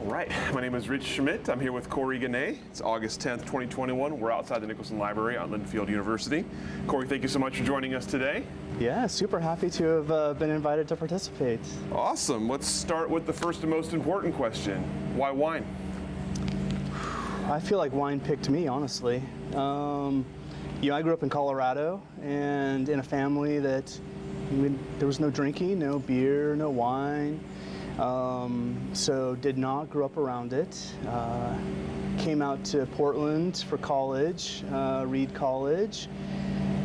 All right, my name is Rich Schmidt. I'm here with Corey Guinee. It's August 10th, 2021. We're outside the Nicholson Library at Linfield University. Corey, thank you so much for joining us today. Yeah, super happy to have uh, been invited to participate. Awesome. Let's start with the first and most important question Why wine? I feel like wine picked me, honestly. Um, you know, I grew up in Colorado and in a family that we, there was no drinking, no beer, no wine. Um, so did not grow up around it. Uh, came out to Portland for college, uh, Reed College.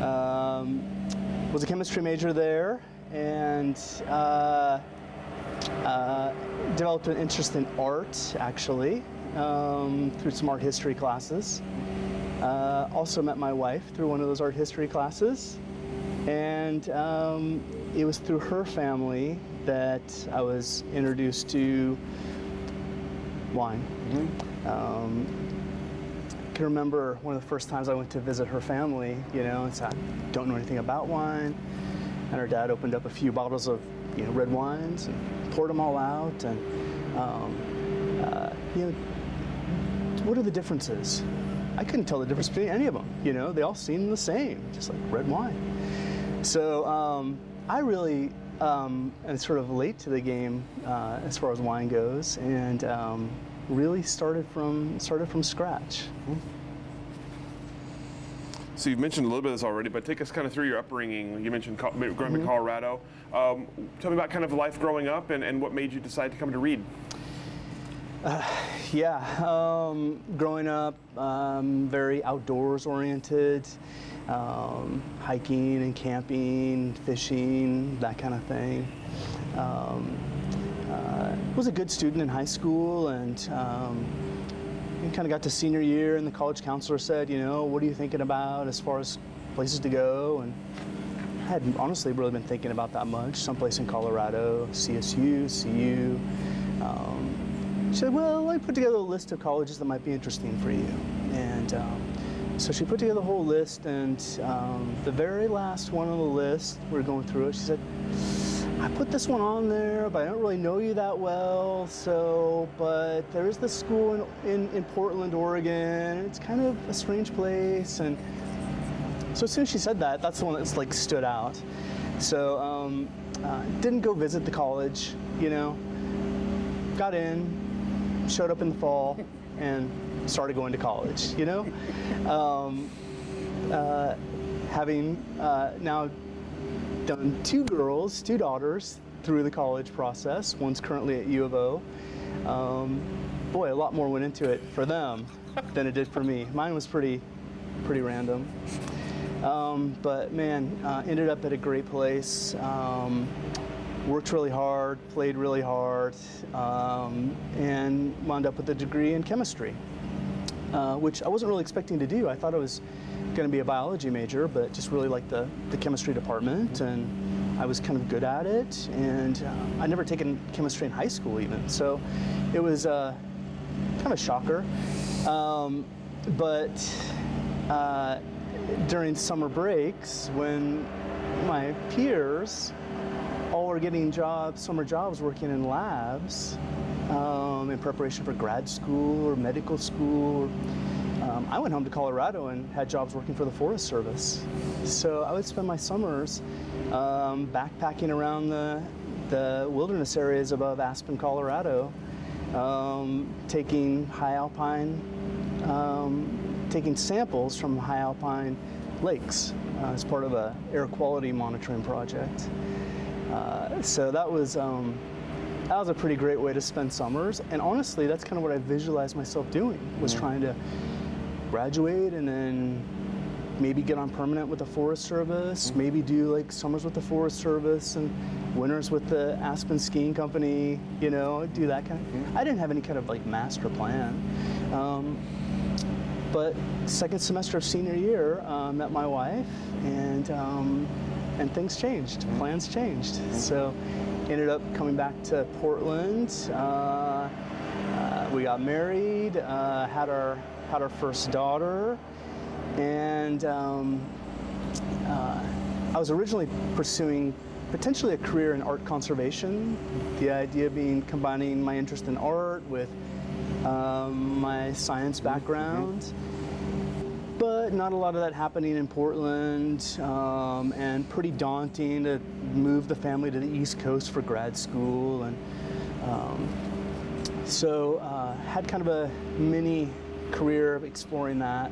Um, was a chemistry major there and uh, uh developed an interest in art actually um, through some art history classes. Uh, also met my wife through one of those art history classes. And um, it was through her family that I was introduced to wine. Mm-hmm. Um, I can remember one of the first times I went to visit her family, you know, and so I don't know anything about wine. And her dad opened up a few bottles of, you know, red wines and poured them all out. And, um, uh, you know, what are the differences? I couldn't tell the difference between any of them. You know, they all seemed the same, just like red wine. So um, I really um, and sort of late to the game uh, as far as wine goes, and um, really started from started from scratch. So you've mentioned a little bit of this already, but take us kind of through your upbringing. You mentioned growing up mm-hmm. in Colorado. Um, tell me about kind of life growing up and, and what made you decide to come to Reed. Uh, yeah, um, growing up, um, very outdoors oriented um, hiking and camping, fishing, that kind of thing. Um, uh, was a good student in high school and um, kind of got to senior year and the college counselor said, you know, what are you thinking about as far as places to go? And I hadn't honestly really been thinking about that much. Someplace in Colorado, CSU, CU. Um, she said, well, me put together a list of colleges that might be interesting for you. And um, so she put together a whole list, and um, the very last one on the list, we are going through it, she said, I put this one on there, but I don't really know you that well, so, but there is this school in, in, in Portland, Oregon, it's kind of a strange place, and so as soon as she said that, that's the one that's like stood out. So, um, uh, didn't go visit the college, you know, got in, showed up in the fall, and started going to college, you know? Um, uh, having uh, now done two girls, two daughters through the college process, one's currently at U of O. Um, boy, a lot more went into it for them than it did for me. Mine was pretty, pretty random. Um, but man, uh, ended up at a great place. Um, worked really hard, played really hard, um, and wound up with a degree in chemistry. Uh, which I wasn't really expecting to do. I thought I was going to be a biology major, but just really liked the, the chemistry department, and I was kind of good at it. And uh, I'd never taken chemistry in high school even, so it was uh, kind of a shocker. Um, but uh, during summer breaks, when my peers were getting jobs, summer jobs working in labs, um, in preparation for grad school or medical school. Um, I went home to Colorado and had jobs working for the Forest Service. So I would spend my summers um, backpacking around the, the wilderness areas above Aspen, Colorado, um, taking high alpine, um, taking samples from high alpine lakes uh, as part of a air quality monitoring project. Uh, so that was um, that was a pretty great way to spend summers. And honestly, that's kind of what I visualized myself doing, was mm-hmm. trying to graduate and then maybe get on permanent with the Forest Service, mm-hmm. maybe do like summers with the Forest Service and winters with the Aspen Skiing Company, you know, do that kind of thing. Mm-hmm. I didn't have any kind of like master plan. Um, but second semester of senior year, uh, met my wife, and um, and things changed. Plans changed. So ended up coming back to Portland. Uh, uh, we got married, uh, had our had our first daughter, and um, uh, I was originally pursuing potentially a career in art conservation. The idea being combining my interest in art with um, my science background. But not a lot of that happening in Portland, um, and pretty daunting to move the family to the East Coast for grad school. And um, so, uh, had kind of a mini career of exploring that.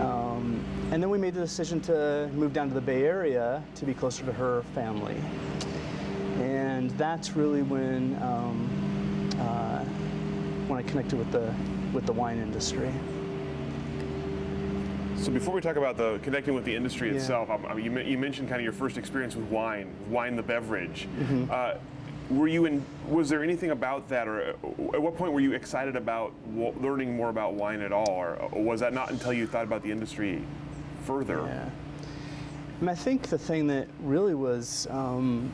Um, and then we made the decision to move down to the Bay Area to be closer to her family. And that's really when um, uh, when I connected with the with the wine industry. So before we talk about the connecting with the industry Yeah. itself, um, I mean, you, you mentioned kind of your first experience with wine, wine the beverage. Mm-hmm. Uh, were you in? Was there anything about that, or at what point were you excited about w- learning more about wine at all, or, or was that not until you thought about the industry further? Yeah. And I think the thing that really was um,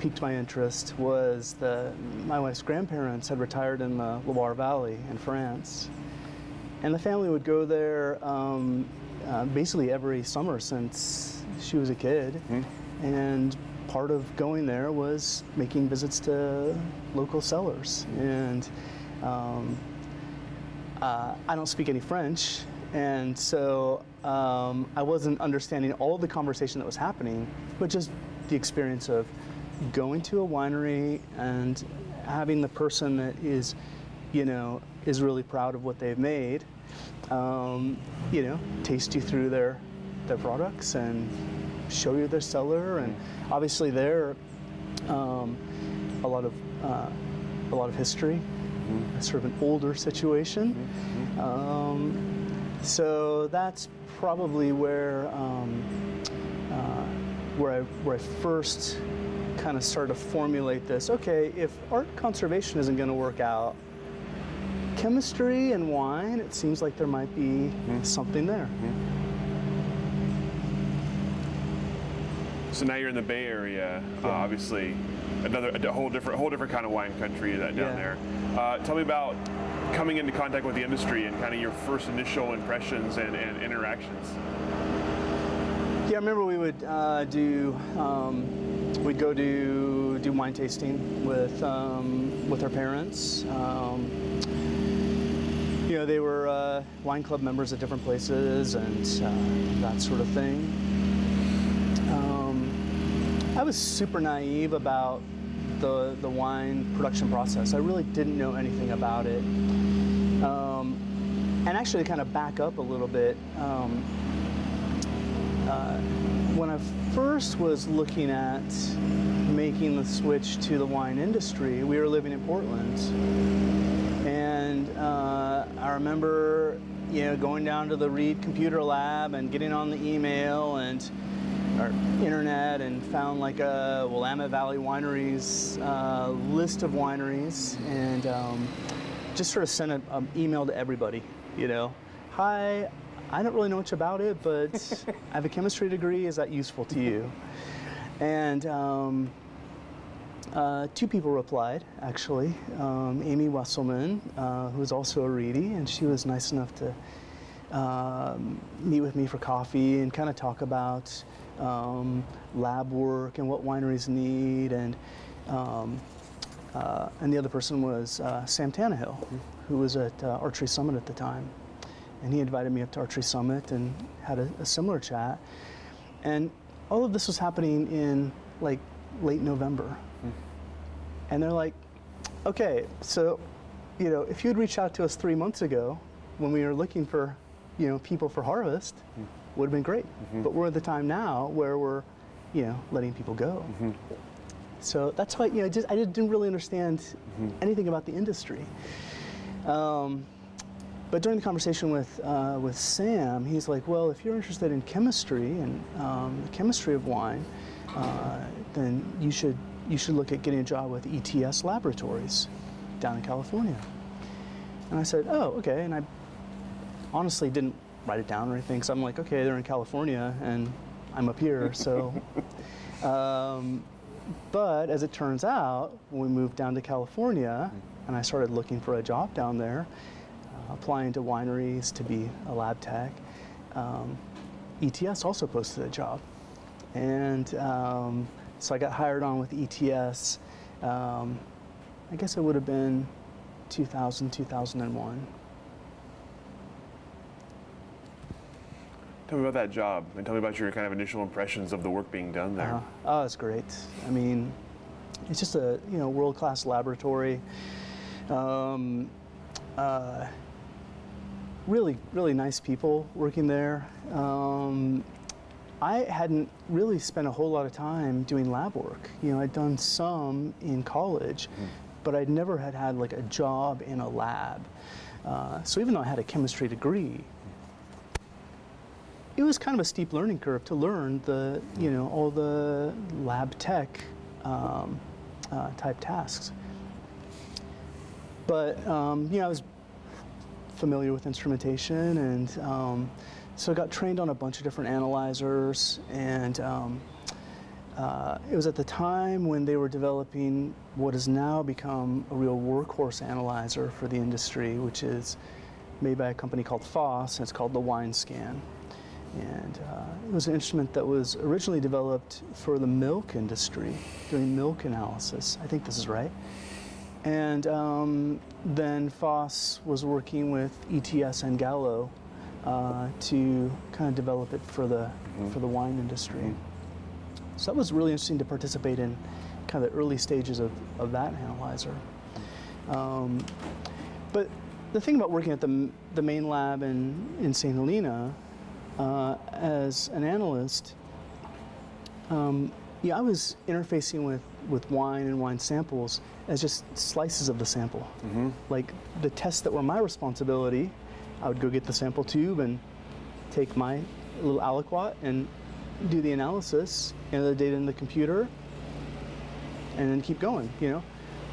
piqued my interest was the my wife's grandparents had retired in the Loire Valley in France, and the family would go there um, uh, basically every summer since she was a kid, and part of going there was making visits to local cellars and. Um, uh, I don't speak any French, and so um, I wasn't understanding all the conversation that was happening, but just the experience of going to a winery and having the person that is, you know, is really proud of what they've made, um, you know, taste you through their their products and show you their cellar, and obviously they're um, a lot of uh, a lot of history it's sort of an older situation. Um, so that's probably where um, uh, where I where I first kind of started to formulate this. Okay, if art conservation isn't going to work out, chemistry and wine, it seems like there might be something there. So now you're in the Bay Area, uh, obviously, another a whole different whole different kind of wine country that down Yeah. there. Uh, tell me about coming into contact with the industry and kind of your first initial impressions and, and interactions. Yeah, I remember we would uh, do um, we'd go to do wine tasting with um, with our parents. Um, you know, they were uh, wine club members at different places and uh, that sort of thing. Um, I was super naive about the the wine production process. I really didn't know anything about it. Um, and actually, kind of back up a little bit. Um, uh, when I first was looking at making the switch to the wine industry, we were living in Portland, and uh, I remember, you know, going down to the Reed Computer Lab and getting on the email and or internet and found like a Willamette Valley Wineries uh, list of wineries and um, just sort of sent an email to everybody, you know, hi, I don't really know much about it, but I have a chemistry degree. Is that useful to you? And um, uh, two people replied, actually. Um, Amy Wesselman, uh, who is also a Reedie, and she was nice enough to um, meet with me for coffee and kind of talk about um, lab work and what wineries need. And um, uh, and the other person was uh, Sam Tannahill, who was at uh, Archery Summit at the time. And he invited me up to Archery Summit and had a, a similar chat. And all of this was happening in like late November. Hmm. And they're like, okay, so, you know, if you had reached out to us three months ago when we were looking for, you know, people for harvest, hmm. would have been great. Mm-hmm. But we're at the time now where we're, you know, letting people go. Mm-hmm. So that's why, you know, just, I just didn't really understand mm-hmm. anything about the industry. Um, but during the conversation with, uh, with Sam, he's like, well, if you're interested in chemistry and um, the chemistry of wine, uh, then you should, you should look at getting a job with ETS Laboratories down in California. And I said, oh, okay. And I honestly didn't write it down or anything So I'm like, okay, they're in California and I'm up here, so. um, but as it turns out, when we moved down to California and I started looking for a job down there, applying to wineries to be a lab tech, um, ETS also posted a job. And um, so I got hired on with ETS. Um, I guess it would have been 2000, 2001. Tell me about that job and tell me about your kind of initial impressions of the work being done there. Uh, oh, it's great. I mean, it's just a you know world-class laboratory. Um, uh, really, really nice people working there. Um, I hadn't really spent a whole lot of time doing lab work. You know, I'd done some in college, mm. but I'd never had had like a job in a lab. Uh, so even though I had a chemistry degree, it was kind of a steep learning curve to learn the, you know, all the lab tech um, uh, type tasks. But um, you know, I was familiar with instrumentation, and um, so I got trained on a bunch of different analyzers. And um, uh, it was at the time when they were developing what has now become a real workhorse analyzer for the industry, which is made by a company called Foss, and it's called the WineScan. And uh, it was an instrument that was originally developed for the milk industry, doing milk analysis. I think this is right. And um, then Foss was working with ETS and Gallo uh, to kind of develop it for the mm-hmm. for the wine industry. Mm-hmm. So that was really interesting to participate in kind of the early stages of, of that analyzer. Um, but the thing about working at the, the main lab in, in St. Helena uh, as an analyst, um, yeah, I was interfacing with, with wine and wine samples as just slices of the sample. Mm-hmm. Like the tests that were my responsibility, I would go get the sample tube and take my little aliquot and do the analysis, enter the data in the computer, and then keep going, you know.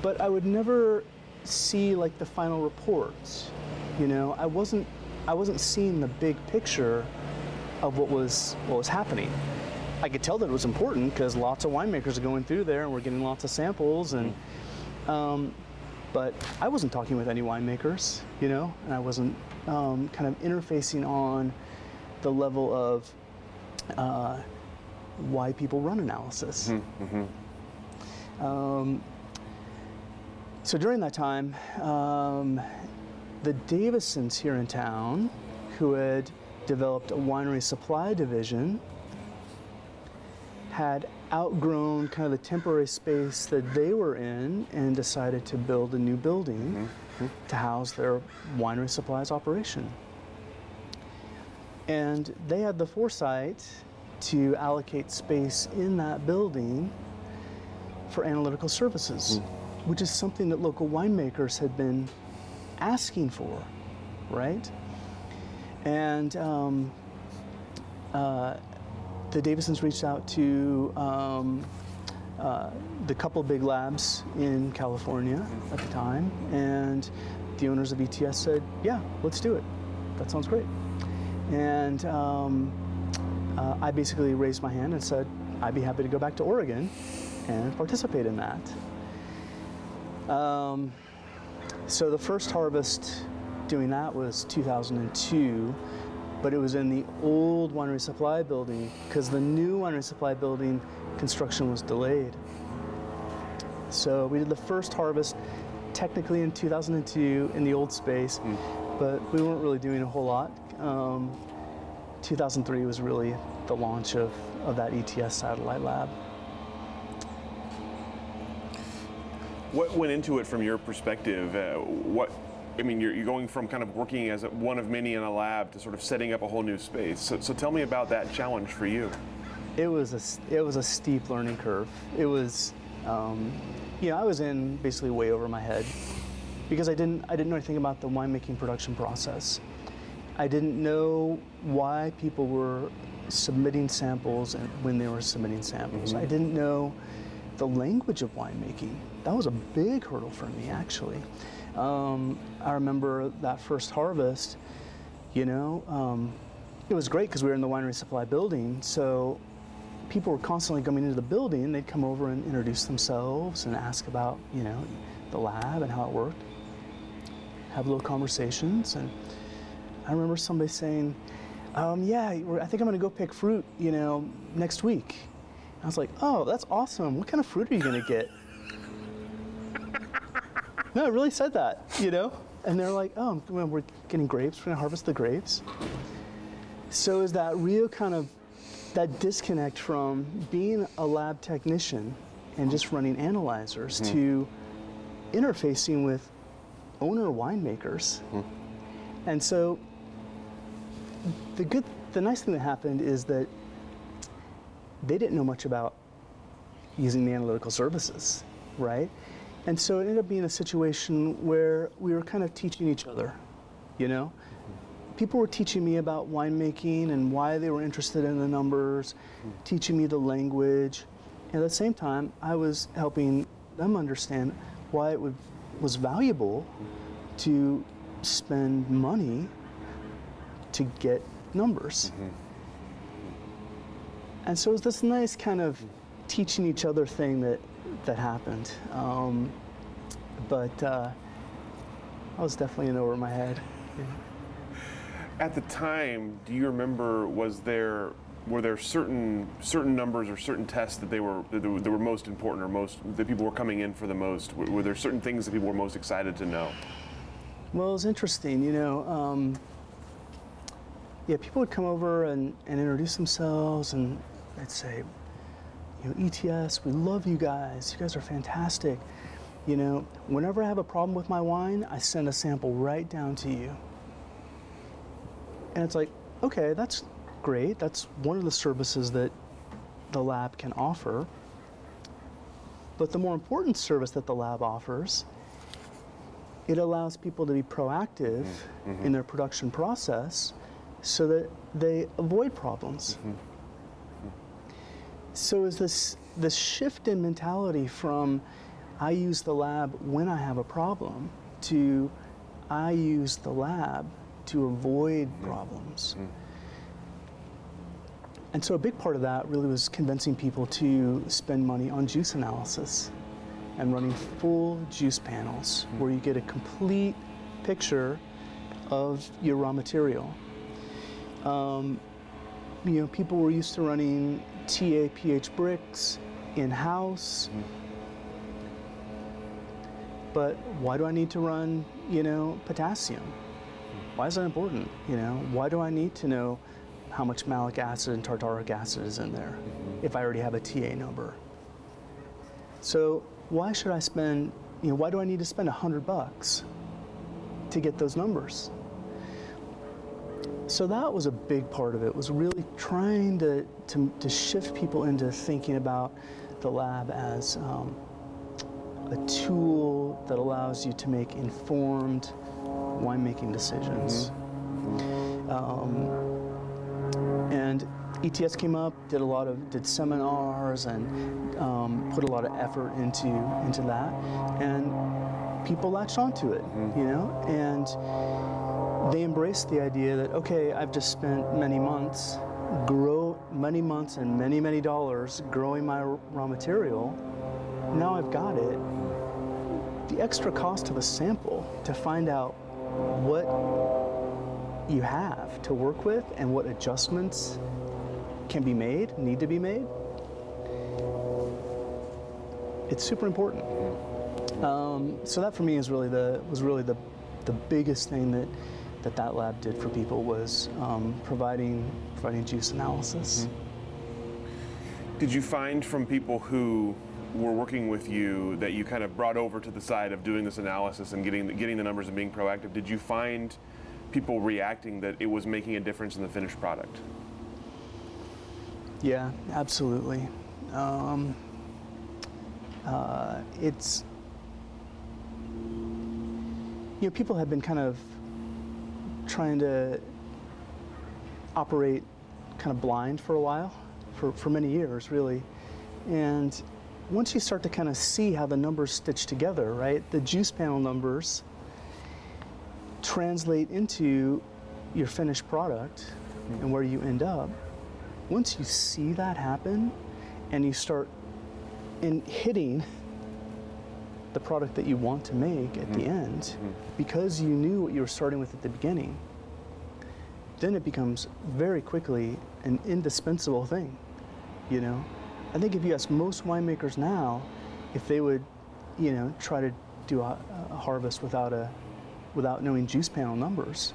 But I would never see like the final reports, you know. I wasn't I wasn't seeing the big picture of what was what was happening. I could tell that it was important because lots of winemakers are going through there and we're getting lots of samples and um, but I wasn't talking with any winemakers, you know, and I wasn't um, kind of interfacing on the level of uh, why people run analysis. Mm-hmm. mm-hmm. Um, so during that time, um, the Davisons here in town, who had developed a winery supply division, had outgrown kind of the temporary space that they were in and decided to build a new building mm-hmm. to house their winery supplies operation. And they had the foresight to allocate space in that building for analytical services, mm. which is something that local winemakers had been asking for, right? And um, uh, the Davisons reached out to um, uh, the couple big labs in California at the time, and the owners of ETS said, "Yeah, let's do it. That sounds great." And um, uh, I basically raised my hand and said, "I'd be happy to go back to Oregon and participate in that." Um, so the first harvest doing that was 2002, but it was in the old winery supply building because the new winery supply building construction was delayed. So we did the first harvest technically in 2002 in the old space, mm. but we weren't really doing a whole lot. Um, 2003 was really the launch of, of that ETS satellite lab. What went into it from your perspective? Uh, what I mean, you're, you're going from kind of working as one of many in a lab to sort of setting up a whole new space. So, so tell me about that challenge for you. It was a, it was a steep learning curve. It was, um, you know, I was in basically way over my head because I didn't, I didn't know anything about the winemaking production process. I didn't know why people were submitting samples and when they were submitting samples. Mm-hmm. I didn't know the language of winemaking. That was a big hurdle for me, actually. Um, I remember that first harvest, You know, um, it was great because we were in the winery supply building, so people were constantly coming into the building. They'd come over and introduce themselves and ask about, you know, the lab and how it worked. Have little conversations, and I remember somebody saying, um, "Yeah, I think I'm going to go pick fruit, you know, next week." I was like, "Oh, that's awesome! What kind of fruit are you going to get?" No, I really said that, you know. And they're like, "Oh, we're getting grapes. We're to harvest the grapes." So is that real kind of that disconnect from being a lab technician and just running analyzers mm-hmm. to interfacing with owner winemakers. Mm-hmm. And so the good the nice thing that happened is that they didn't know much about using the analytical services, right? And so it ended up being a situation where we were kind of teaching each other, you know? people were teaching me about winemaking and why they were interested in the numbers, teaching me the language. And at the same time, I was helping them understand why it would, was valuable to spend money to get numbers. Mm-hmm. And so it was this nice kind of teaching each other thing that, that happened. Um, but uh, I was definitely in over my head. At the time, do you remember was there were there certain certain numbers or certain tests that they were that were most important or most that people were coming in for the most? Were, were there certain things that people were most excited to know? Well, it was interesting, you know. Um, yeah, people would come over and, and introduce themselves, and they'd say, you know, ETS, we love you guys. You guys are fantastic. You know, whenever I have a problem with my wine, I send a sample right down to you. And it's like, okay, that's great. That's one of the services that the lab can offer. But the more important service that the lab offers, it allows people to be proactive mm-hmm. mm-hmm. in their production process so that they avoid problems. Mm-hmm. So is this this shift in mentality from I use the lab when I have a problem to I use the lab to avoid mm. problems. Mm. And so a big part of that really was convincing people to spend money on juice analysis and running full juice panels mm. where you get a complete picture of your raw material. Um, you know, people were used to running TA pH Brix in-house. But why do I need to run, you know, potassium? why is that important? You know, why do I need to know how much malic acid and tartaric acid is in there if I already have a TA number? So why should I spend, you know, why do I need to spend a hundred bucks to get those numbers? So that was a big part of it, was really trying to, to, to shift people into thinking about the lab as um, a tool that allows you to make informed winemaking decisions. Mm-hmm. Um, and ETS came up, did a lot of did seminars and um, put a lot of effort into into that, and people latched onto it, mm-hmm. you know, and they embraced the idea that okay, I've just spent many months grow many months and many many dollars growing my raw material. Now I've got it. The extra cost of a sample to find out what you have to work with and what adjustments can be made, need to be made, it's super important. Um, so that for me is really the was really the the biggest thing that that that lab did for people was um, providing providing juice analysis. Mm-hmm. Did you find from people who were working with you that you kind of brought over to the side of doing this analysis and getting the, getting the numbers and being proactive, did you find people reacting that it was making a difference in the finished product? Yeah, absolutely. Um, uh, it's you know people have been kind of trying to operate kind of blind for a while, for, for many years really, and once you start to kind of see how the numbers stitch together, right, the juice panel numbers translate into your finished product and where you end up, once you see that happen and you start in hitting the product that you want to make at the mm-hmm. end, mm-hmm. because you knew what you were starting with at the beginning, then it becomes very quickly an indispensable thing. You know, I think if you ask most winemakers now, if they would, you know, try to do a, a harvest without a, without knowing juice panel numbers,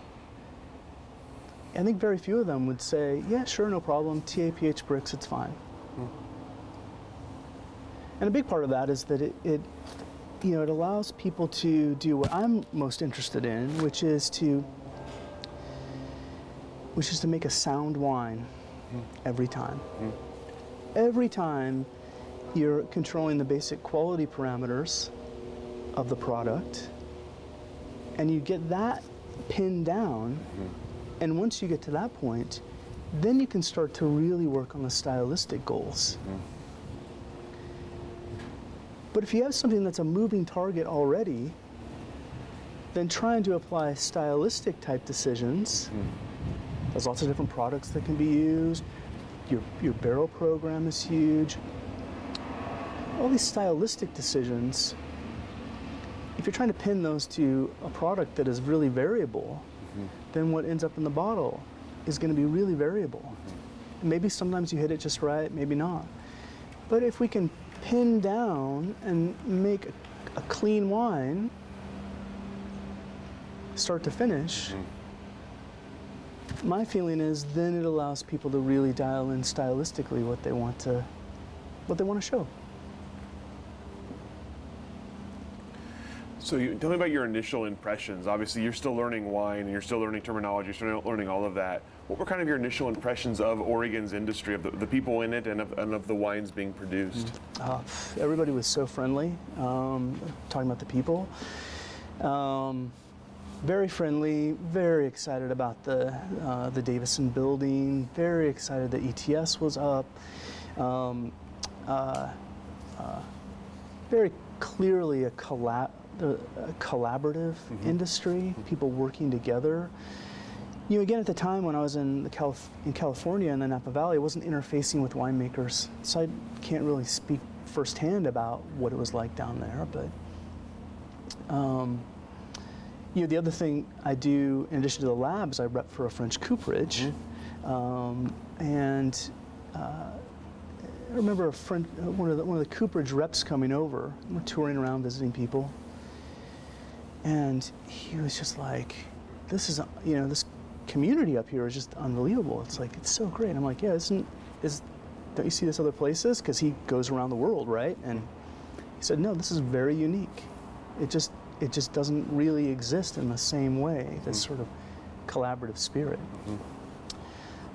I think very few of them would say, yeah, sure, no problem, TA pH Brix, it's fine. Hmm. And a big part of that is that it, it, you know, it allows people to do what I'm most interested in, which is to, which is to make a sound wine mm-hmm. every time. Mm-hmm. Every time you're controlling the basic quality parameters of the product, and you get that pinned down, mm-hmm. and once you get to that point, then you can start to really work on the stylistic goals. But if you have something that's a moving target already, then trying to apply stylistic type decisions, there's lots of different products that can be used. Your, your barrel program is huge. All these stylistic decisions, if you're trying to pin those to a product that is really variable, then what ends up in the bottle is going to be really variable. Maybe sometimes you hit it just right, maybe not. But if we can pin down and make a, a clean wine, start to finish, mm. my feeling is then it allows people to really dial in stylistically what they want to what they want to show. So you, tell me about your initial impressions. Obviously, you're still learning wine and you're still learning terminology, you're still learning all of that. What were kind of your initial impressions of Oregon's industry, of the, the people in it, and of, and of the wines being produced? Uh, everybody was so friendly. Um, talking about the people, um, very friendly, very excited about the uh, the Davison building. Very excited that ETS was up. Um, uh, uh, very clearly a collab. A collaborative industry, people working together. You know, again, at the time when I was in the Calif- in California in the Napa Valley, I wasn't interfacing with winemakers, so I can't really speak firsthand about what it was like down there. But um, you know, the other thing I do, in addition to the labs, I rep for a French cooperage, um, and uh, I remember a friend, one of the one of the cooperage reps coming over. We're touring around visiting people, and he was just like, "This is, you know, this community up here is just unbelievable. It's like it's so great." I'm like, "Yeah, isn't is don't you see this other places?" Because he goes around the world, right? And he said, "No, this is very unique. It just it just doesn't really exist in the same way. This sort of collaborative spirit."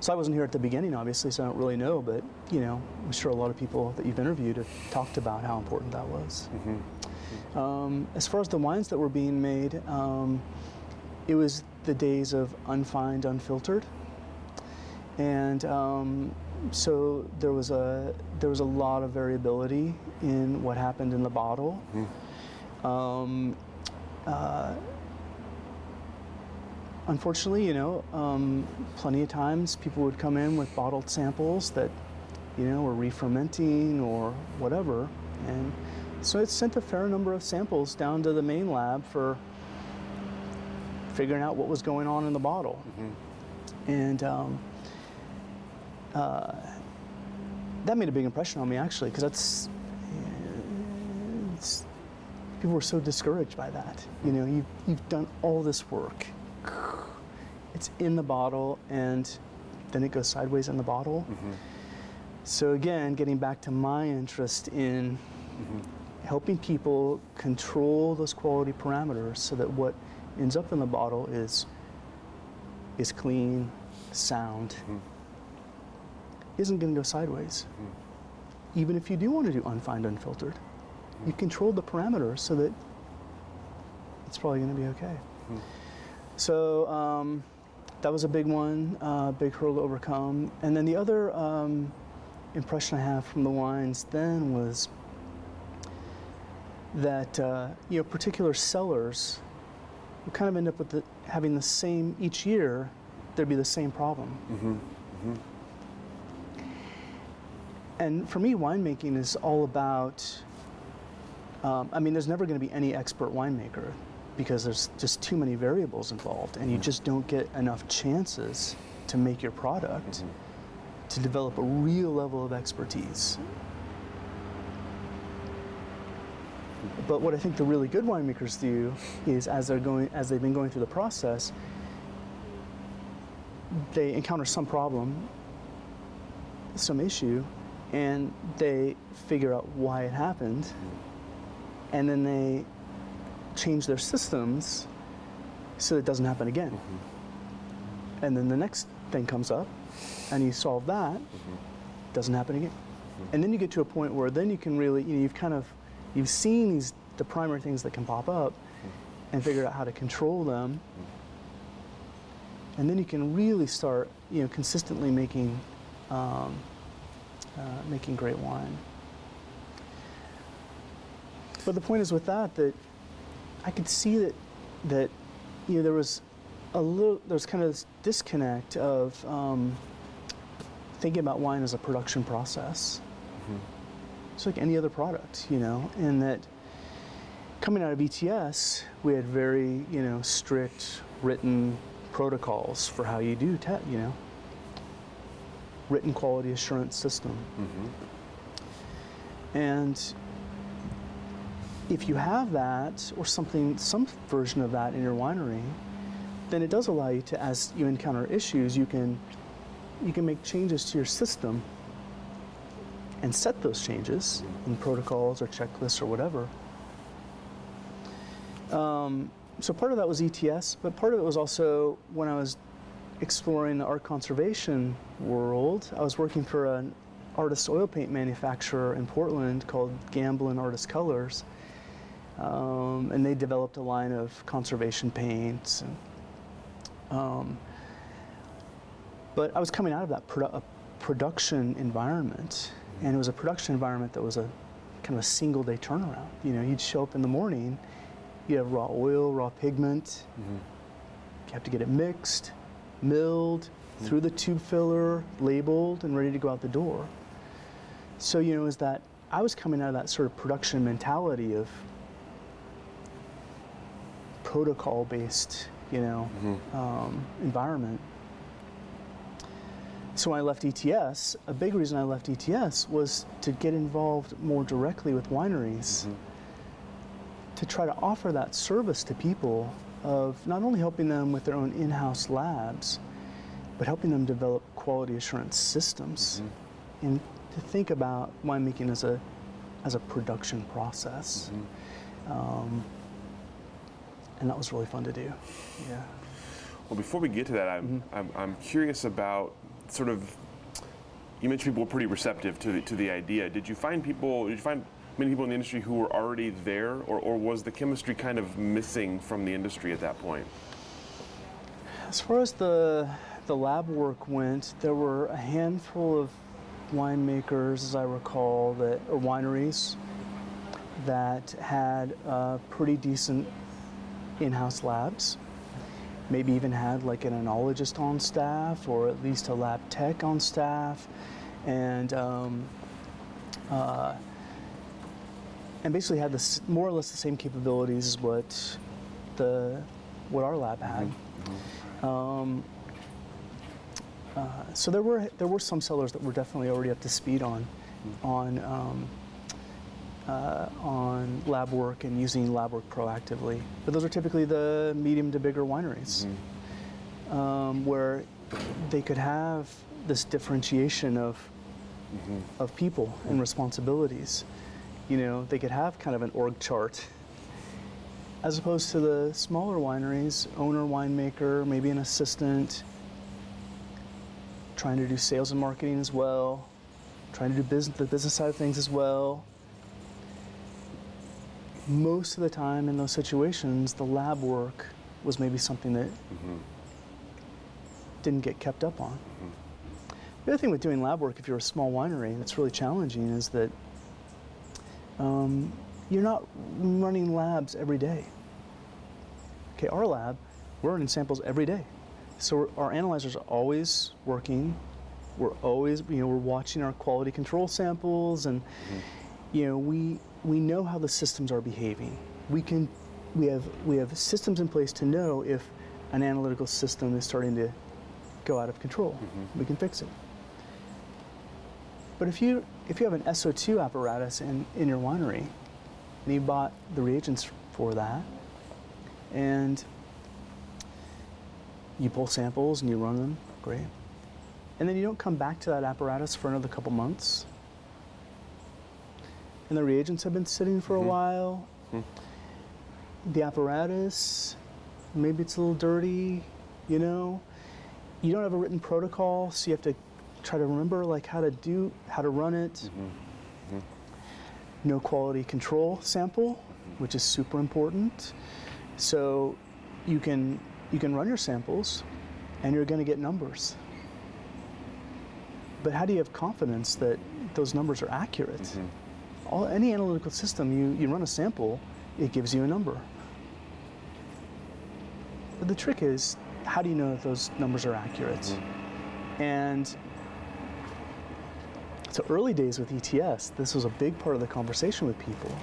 So I wasn't here at the beginning, obviously, so I don't really know. But you know, I'm sure a lot of people that you've interviewed have talked about how important that was. Um, as far as the wines that were being made, um, it was the days of unfined, unfiltered, and um, so there was a there was a lot of variability in what happened in the bottle. Um, uh, unfortunately, you know, um, plenty of times people would come in with bottled samples that, you know, were re-fermenting or whatever, and so it sent a fair number of samples down to the main lab for figuring out what was going on in the bottle, and um, uh, that made a big impression on me actually, because that's it's, people were so discouraged by that. You know, you've, you've done all this work. It's in the bottle, and then it goes sideways in the bottle. So again, getting back to my interest in helping people control those quality parameters so that what ends up in the bottle is is clean, sound, isn't going to go sideways. Even if you do want to do unfined, unfiltered, you control the parameters so that it's probably going to be okay. So um, that was a big one, uh, big hurdle to overcome. And then the other um, impression I have from the wines then was that uh, you know particular cellars will kind of end up with the, having the same each year, there'd be the same problem. Mm-hmm. And for me, winemaking is all about. Um, I mean, there's never going to be any expert winemaker because there's just too many variables involved, and you just don't get enough chances to make your product to develop a real level of expertise. But what I think the really good winemakers do is, as they're going, as they've been going through the process, they encounter some problem, some issue, and they figure out why it happened, and then they change their systems so it doesn't happen again. Mm-hmm. And then the next thing comes up, and you solve that, mm-hmm. doesn't happen again. Mm-hmm. And then you get to a point where then you can really, you know, you've kind of, you've seen these the primary things that can pop up, and figured out how to control them. And then you can really start, you know, consistently making, um, uh, making great wine. But the point is with that that I could see that that you know there was a little there's kind of this disconnect of um, thinking about wine as a production process. It's like any other product, you know, and that coming out of ETS, we had very you know strict written protocols for how you do te- you know written quality assurance system. Mm-hmm. And if you have that or something, some version of that in your winery, then it does allow you to, as you encounter issues, you can you can make changes to your system and set those changes in protocols or checklists or whatever. Um, so part of that was ETS, but part of it was also when I was exploring the art conservation world. I was working for an artist oil paint manufacturer in Portland called Gamblin Artist Colors, um, and they developed a line of conservation paints. And, um, but I was coming out of that produ- a production environment, and it was a production environment that was a kind of a single day turnaround. You know, you'd show up in the morning, you have raw oil, raw pigment. Mm-hmm. You have to get it mixed, milled, mm-hmm. through the tube filler, labeled, and ready to go out the door. So, you know, is that I was coming out of that sort of production mentality of protocol based, you know, mm-hmm. um, environment. So when I left ETS, a big reason I left ETS was to get involved more directly with wineries, mm-hmm. to try to offer that service to people of not only helping them with their own in-house labs, but helping them develop quality assurance systems, mm-hmm. and to think about winemaking as a as a production process. Mm-hmm. Um, and that was really fun to do. Yeah. Well, before we get to that, I'm, I'm, I'm curious about sort of. You mentioned people were pretty receptive to the, to the idea. Did you find people? Did you find many people in the industry who were already there, or, or was the chemistry kind of missing from the industry at that point? As far as the the lab work went, there were a handful of winemakers, as I recall, that or wineries that had uh, pretty decent in-house labs. Maybe even had like an enologist on staff, or at least a lab tech on staff, and um, uh, and basically had this more or less the same capabilities as what the what our lab had. Um, uh, so there were there were some cellars that were definitely already up to speed on on um, uh, on lab work and using lab work proactively. But those are typically the medium to bigger wineries, um, where they could have this differentiation of of people and responsibilities. You know, they could have kind of an org chart. As opposed to the smaller wineries, owner, winemaker, maybe an assistant, trying to do sales and marketing as well, trying to do business, the business side of things as well. Most of the time in those situations, the lab work was maybe something that mm-hmm. didn't get kept up on. Mm-hmm. The other thing with doing lab work, if you're a small winery, that's really challenging, is that um, you're not running labs every day. Okay, our lab, we're running samples every day. So our analyzers are always working. We're always, you know, we're watching our quality control samples, and mm-hmm. you know, we we know how the systems are behaving. We can, we have we have systems in place to know if an analytical system is starting to go out of control. Mm-hmm. We can fix it. But if you if you have an SO2 apparatus in, in your winery, and you bought the reagents for that, and you pull samples and you run them, great. And then you don't come back to that apparatus for another couple months. And the reagents have been sitting for a mm-hmm. while. Mm-hmm. The apparatus, maybe it's a little dirty, you know. You don't have a written protocol, so you have to try to remember like how to do how to run it. Mm-hmm. No quality control sample, which is super important. So you can you can run your samples and you're going to get numbers. But how do you have confidence that those numbers are accurate? All, any analytical system, you, you run a sample, it gives you a number. But the trick is, how do you know that those numbers are accurate? Mm-hmm. And so early days with ETS, this was a big part of the conversation with people.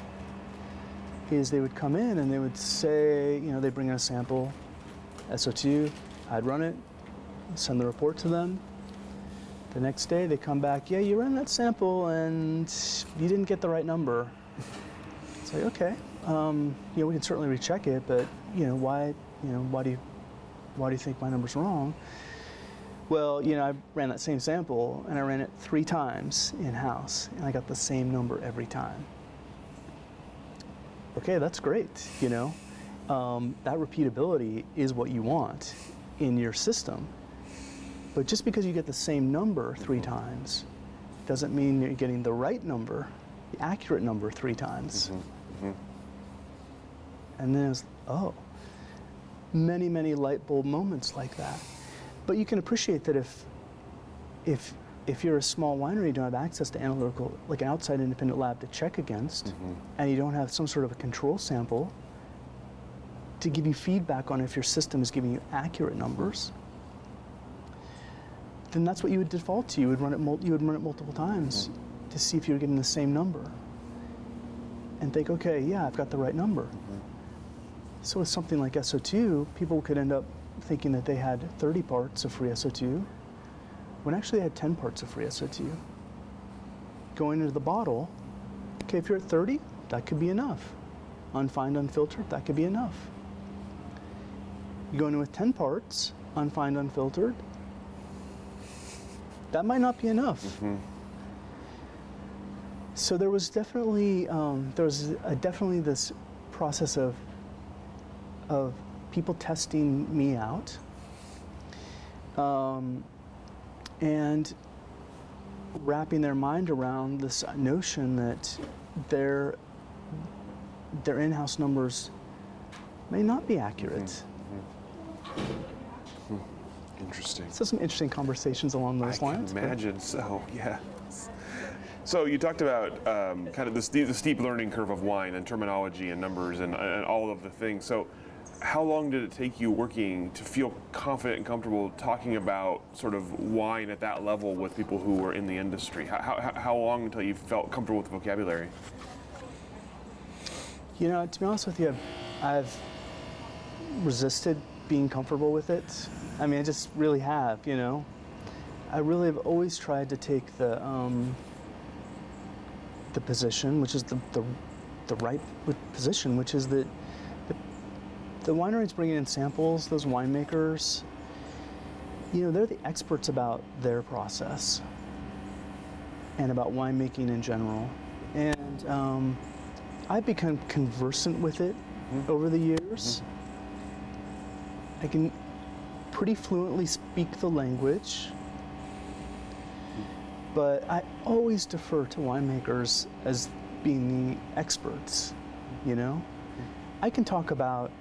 Is they would come in and they would say, you know, they bring in a sample, SO2, I'd run it, send the report to them. The next day they come back, yeah, you ran that sample and you didn't get the right number. It's like, okay, um, you know, we can certainly recheck it, but you know, why, you know, why do you, why do you think my number's wrong? Well, you know, I ran that same sample and I ran it three times in house and I got the same number every time. Okay, that's great, you know. Um, that repeatability is what you want in your system. But just because you get the same number three times doesn't mean you're getting the right number, the accurate number three times. Mm-hmm, mm-hmm. And then it's, oh, many, many light bulb moments like that. But you can appreciate that if, if, if you're a small winery, you don't have access to analytical, like an outside independent lab to check against, mm-hmm. and you don't have some sort of a control sample to give you feedback on if your system is giving you accurate numbers, then that's what you would default to. You would run it, mul- you would run it multiple times to see if you're getting the same number, and think, okay, yeah, I've got the right number. Mm-hmm. So with something like SO2, people could end up thinking that they had 30 parts of free SO2, when actually they had 10 parts of free SO2. Going into the bottle, okay, if you're at 30, that could be enough. Unfined, unfiltered, that could be enough. You go in with 10 parts, unfined, unfiltered, that might not be enough. So there was definitely um, there was a, definitely this process of of people testing me out, um, and wrapping their mind around this notion that their their in-house numbers may not be accurate. Interesting. So some interesting conversations along those I lines. but- imagine. So yeah. So you talked about um, kind of the steep, the steep learning curve of wine and terminology and numbers and, and all of the things. So how long did it take you working to feel confident and comfortable talking about sort of wine at that level with people who were in the industry? How, how, how long until you felt comfortable with the vocabulary? You know, to be honest with you, I've resisted being comfortable with it. I mean, I just really have, you know. I really have always tried to take the um, the position, which is the, the, the right position, which is that the, the wineries bringing in samples, those winemakers, you know, they're the experts about their process and about winemaking in general. And um, I've become conversant with it over the years. I can pretty fluently speak the language, but I always defer to winemakers as being the experts, you know? I can talk about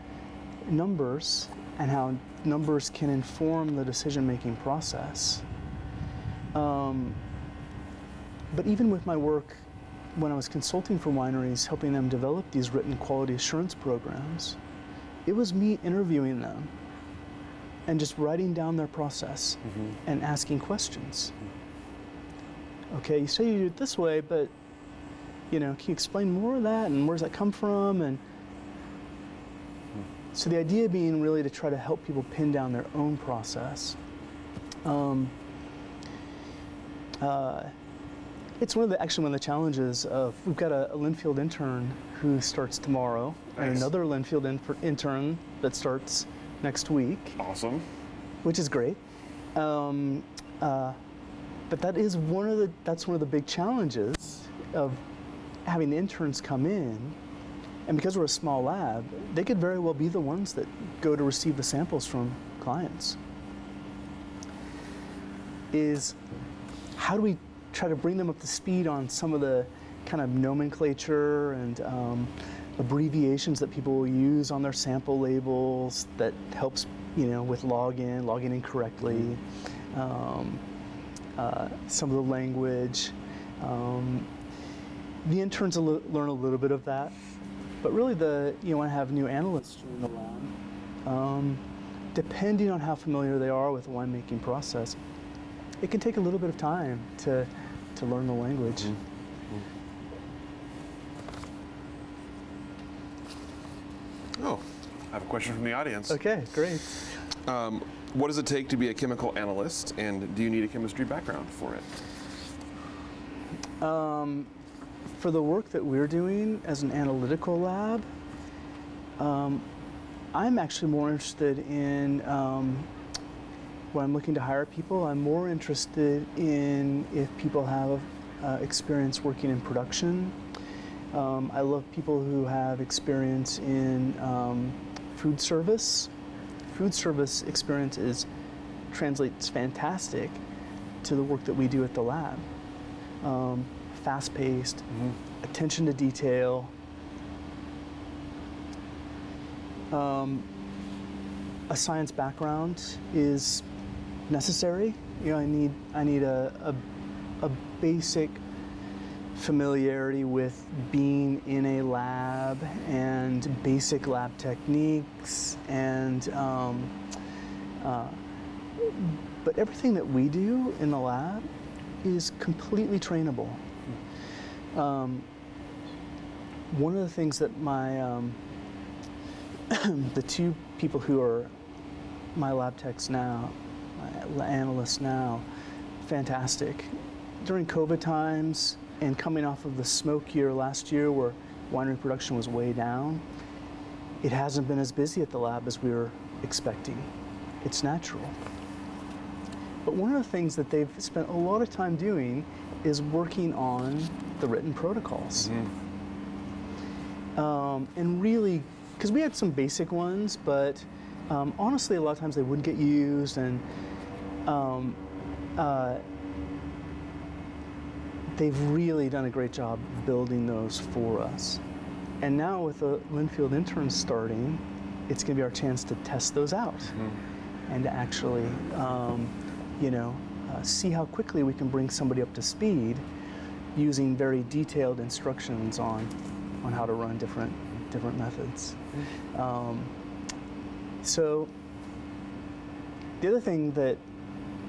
numbers and how numbers can inform the decision making process. Um, but even with my work when I was consulting for wineries, helping them develop these written quality assurance programs, it was me interviewing them and just writing down their process and asking questions. Okay, you say you do it this way, but you know, can you explain more of that and where does that come from? And so the idea being really to try to help people pin down their own process. Um, uh, it's one of the actually one of the challenges of we've got a, a Linfield intern who starts tomorrow and another Linfield in, intern that starts next week, Awesome. which is great. Um, uh, but that is one of the that's one of the big challenges of having interns come in, and because we're a small lab, they could very well be the ones that go to receive the samples from clients. Is how do we try to bring them up to speed on some of the kind of nomenclature and um, abbreviations that people will use on their sample labels that helps you know with login, logging in correctly, um, uh, some of the language. Um, the interns will learn a little bit of that, but really the you want to have new analysts join the lab. Um, depending on how familiar they are with the winemaking process, it can take a little bit of time to to learn the language. Oh, I have a question from the audience. Okay, great. Um, what does it take to be a chemical analyst, and do you need a chemistry background for it? Um, for the work that we're doing as an analytical lab, um, I'm actually more interested in um, when I'm looking to hire people. I'm more interested in if people have uh, experience working in production. Um, I love people who have experience in um, food service. Food service experience is translates fantastic to the work that we do at the lab. Um, fast-paced, attention to detail. Um, a science background is necessary. You know, I need I need a, a, a basic familiarity with being in a lab and basic lab techniques and um, uh, but everything that we do in the lab is completely trainable. Um, one of the things that my um, the two people who are my lab techs now, my analysts now, fantastic. During COVID times and coming off of the smoke year last year where winery production was way down, it hasn't been as busy at the lab as we were expecting. It's natural. But one of the things that they've spent a lot of time doing is working on the written protocols. Um, and really, because we had some basic ones, but um, honestly, a lot of times they wouldn't get used, and um, uh, they've really done a great job building those for us. And now with the Linfield interns starting, it's going to be our chance to test those out and to actually, um, you know, uh, see how quickly we can bring somebody up to speed using very detailed instructions on on how to run different different methods. Um, so the other thing that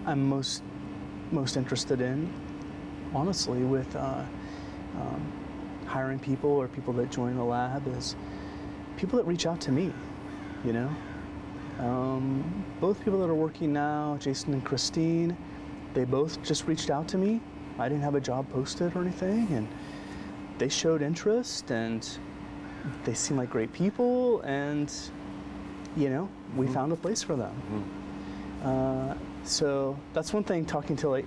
I'm most most interested in, honestly, with uh, um, hiring people or people that join the lab is people that reach out to me. You know, um, both people that are working now, Jason and Christine, they both just reached out to me. I didn't have a job posted or anything, and they showed interest and they seem like great people, and you know, we found a place for them. Uh, so that's one thing. Talking to like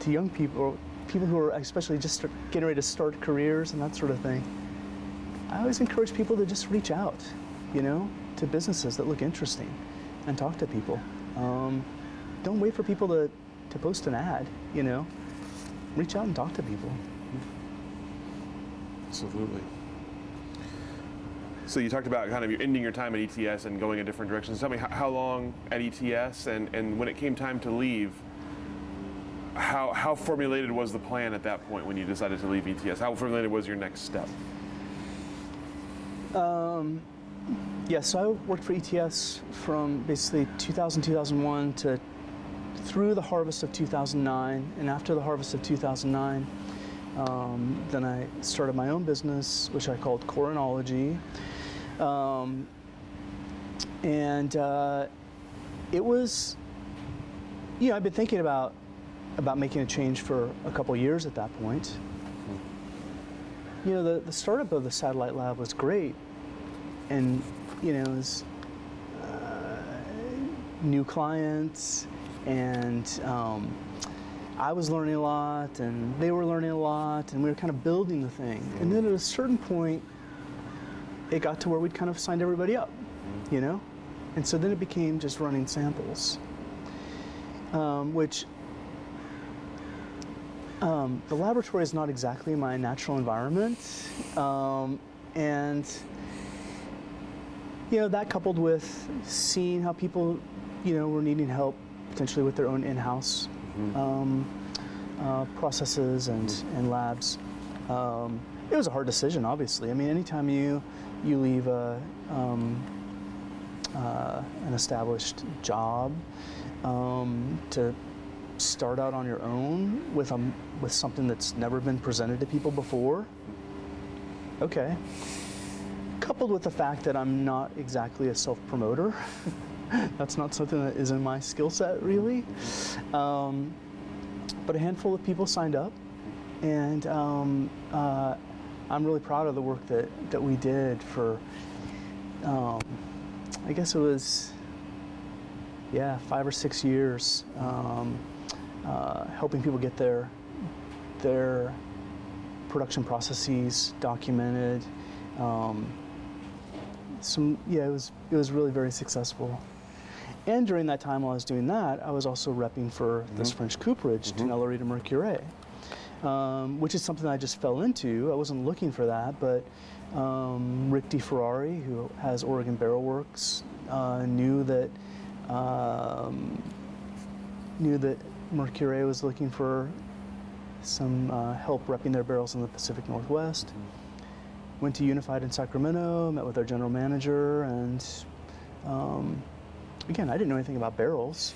to young people, people who are especially just start, getting ready to start careers and that sort of thing. I always encourage people to just reach out, you know, to businesses that look interesting, and talk to people. Um, don't wait for people to to post an ad, you know. Reach out and talk to people. Absolutely. So you talked about kind of ending your time at ETS and going in different directions. Tell me how long at ETS and, and when it came time to leave, how, how formulated was the plan at that point when you decided to leave ETS? How formulated was your next step? Um, yeah, so I worked for ETS from basically 2000, 2001 to through the harvest of 2009. And after the harvest of 2009, um, then I started my own business, which I called Core Enology. Um, and uh, it was, you know, I've been thinking about about making a change for a couple years at that point. You know, the, the startup of the satellite lab was great, and you know, it was uh, new clients, and um, I was learning a lot, and they were learning a lot, and we were kind of building the thing. And then at a certain point, it got to where we'd kind of signed everybody up, you know? And so then it became just running samples, um, which um, the laboratory is not exactly my natural environment. Um, and, you know, that coupled with seeing how people, you know, were needing help potentially with their own in-house um, uh, processes and, and labs. Um, it was a hard decision, obviously. I mean, anytime you you leave a, um, uh, an established job um, to start out on your own with a with something that's never been presented to people before. Okay. Coupled with the fact that I'm not exactly a self promoter. That's not something that is in my skill set, really. Um, but a handful of people signed up, and um, uh, I'm really proud of the work that, that we did for, um, I guess it was, yeah, five or six years, um, uh, helping people get their, their production processes documented. Um, some, yeah, it was, it was really very successful. And during that time while I was doing that, I was also repping for this French cooperage, mm Rita Mercurey, um, which is something I just fell into. I wasn't looking for that, but um, Rick DeFerrari, who has Oregon Barrel Works, uh, knew that um, knew that Mercurey was looking for some uh, help repping their barrels in the Pacific Northwest. Went to Unified in Sacramento, met with our general manager, and um, again, I didn't know anything about barrels,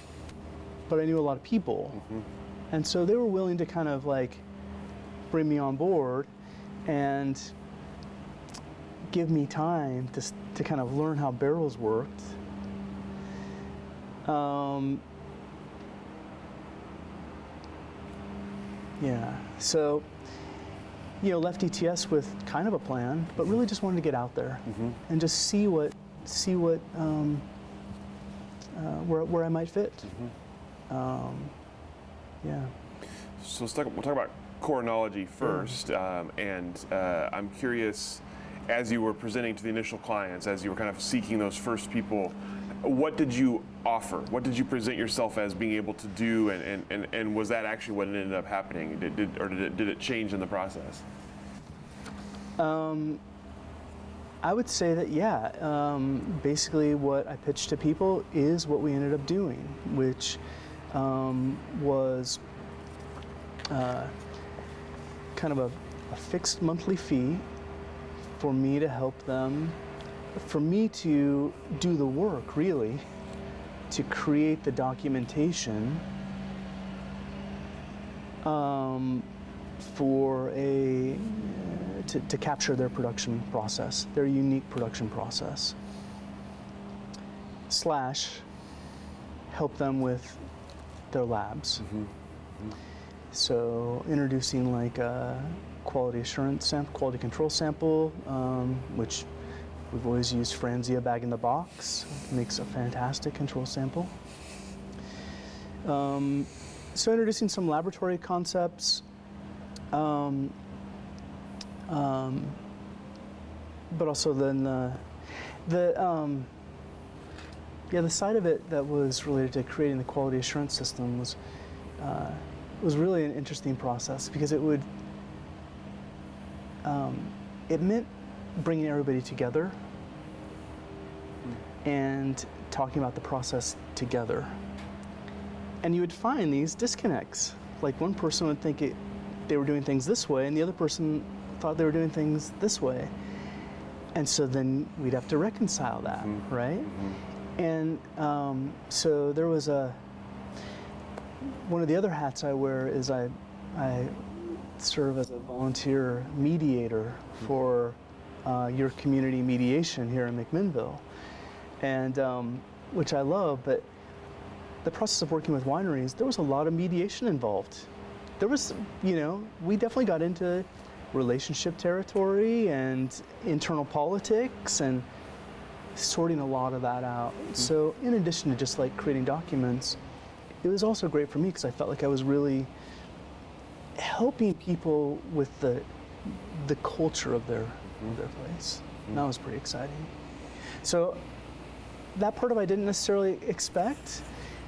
but I knew a lot of people. Mm-hmm. And so they were willing to kind of like bring me on board and give me time to, to kind of learn how barrels worked. Um, yeah, so, you know, left ETS with kind of a plan, but really just wanted to get out there mm-hmm. and just see what, see what, um, uh, where, where I might fit. Mm-hmm. Um, yeah. So let's talk, we'll talk about Core Enology first. Mm. Um, and uh, I'm curious, as you were presenting to the initial clients, as you were kind of seeking those first people, what did you offer? What did you present yourself as being able to do? And, and, and, and was that actually what ended up happening? Did, did, or did it, did it change in the process? Um, I would say that, yeah. Um, basically, what I pitched to people is what we ended up doing, which um, was uh, kind of a, a fixed monthly fee for me to help them, for me to do the work, really, to create the documentation um, for a to, to capture their production process, their unique production process. Slash, help them with their labs. Mm-hmm. Mm-hmm. So introducing like a quality assurance sample, quality control sample, um, which we've always used Franzia bag in the box, It makes a fantastic control sample. Um, so introducing some laboratory concepts, um, um, but also then the, the um, yeah the side of it that was related to creating the quality assurance system was uh, was really an interesting process because it would um, it meant bringing everybody together and talking about the process together. And you would find these disconnects. Like one person would think it, they were doing things this way, and the other person thought they were doing things this way. and so then we'd have to reconcile that, right? And um, so there was a one of the other hats I wear is I I serve as a volunteer mediator for uh, your community mediation here in McMinnville, and um, which I love. But the process of working with wineries, there was a lot of mediation involved. There was, you know, we definitely got into relationship territory and internal politics and sorting a lot of that out. So, in addition to just like creating documents, it was also great for me because I felt like I was really helping people with the the culture of their their place. And that was pretty exciting. So that part of I didn't necessarily expect,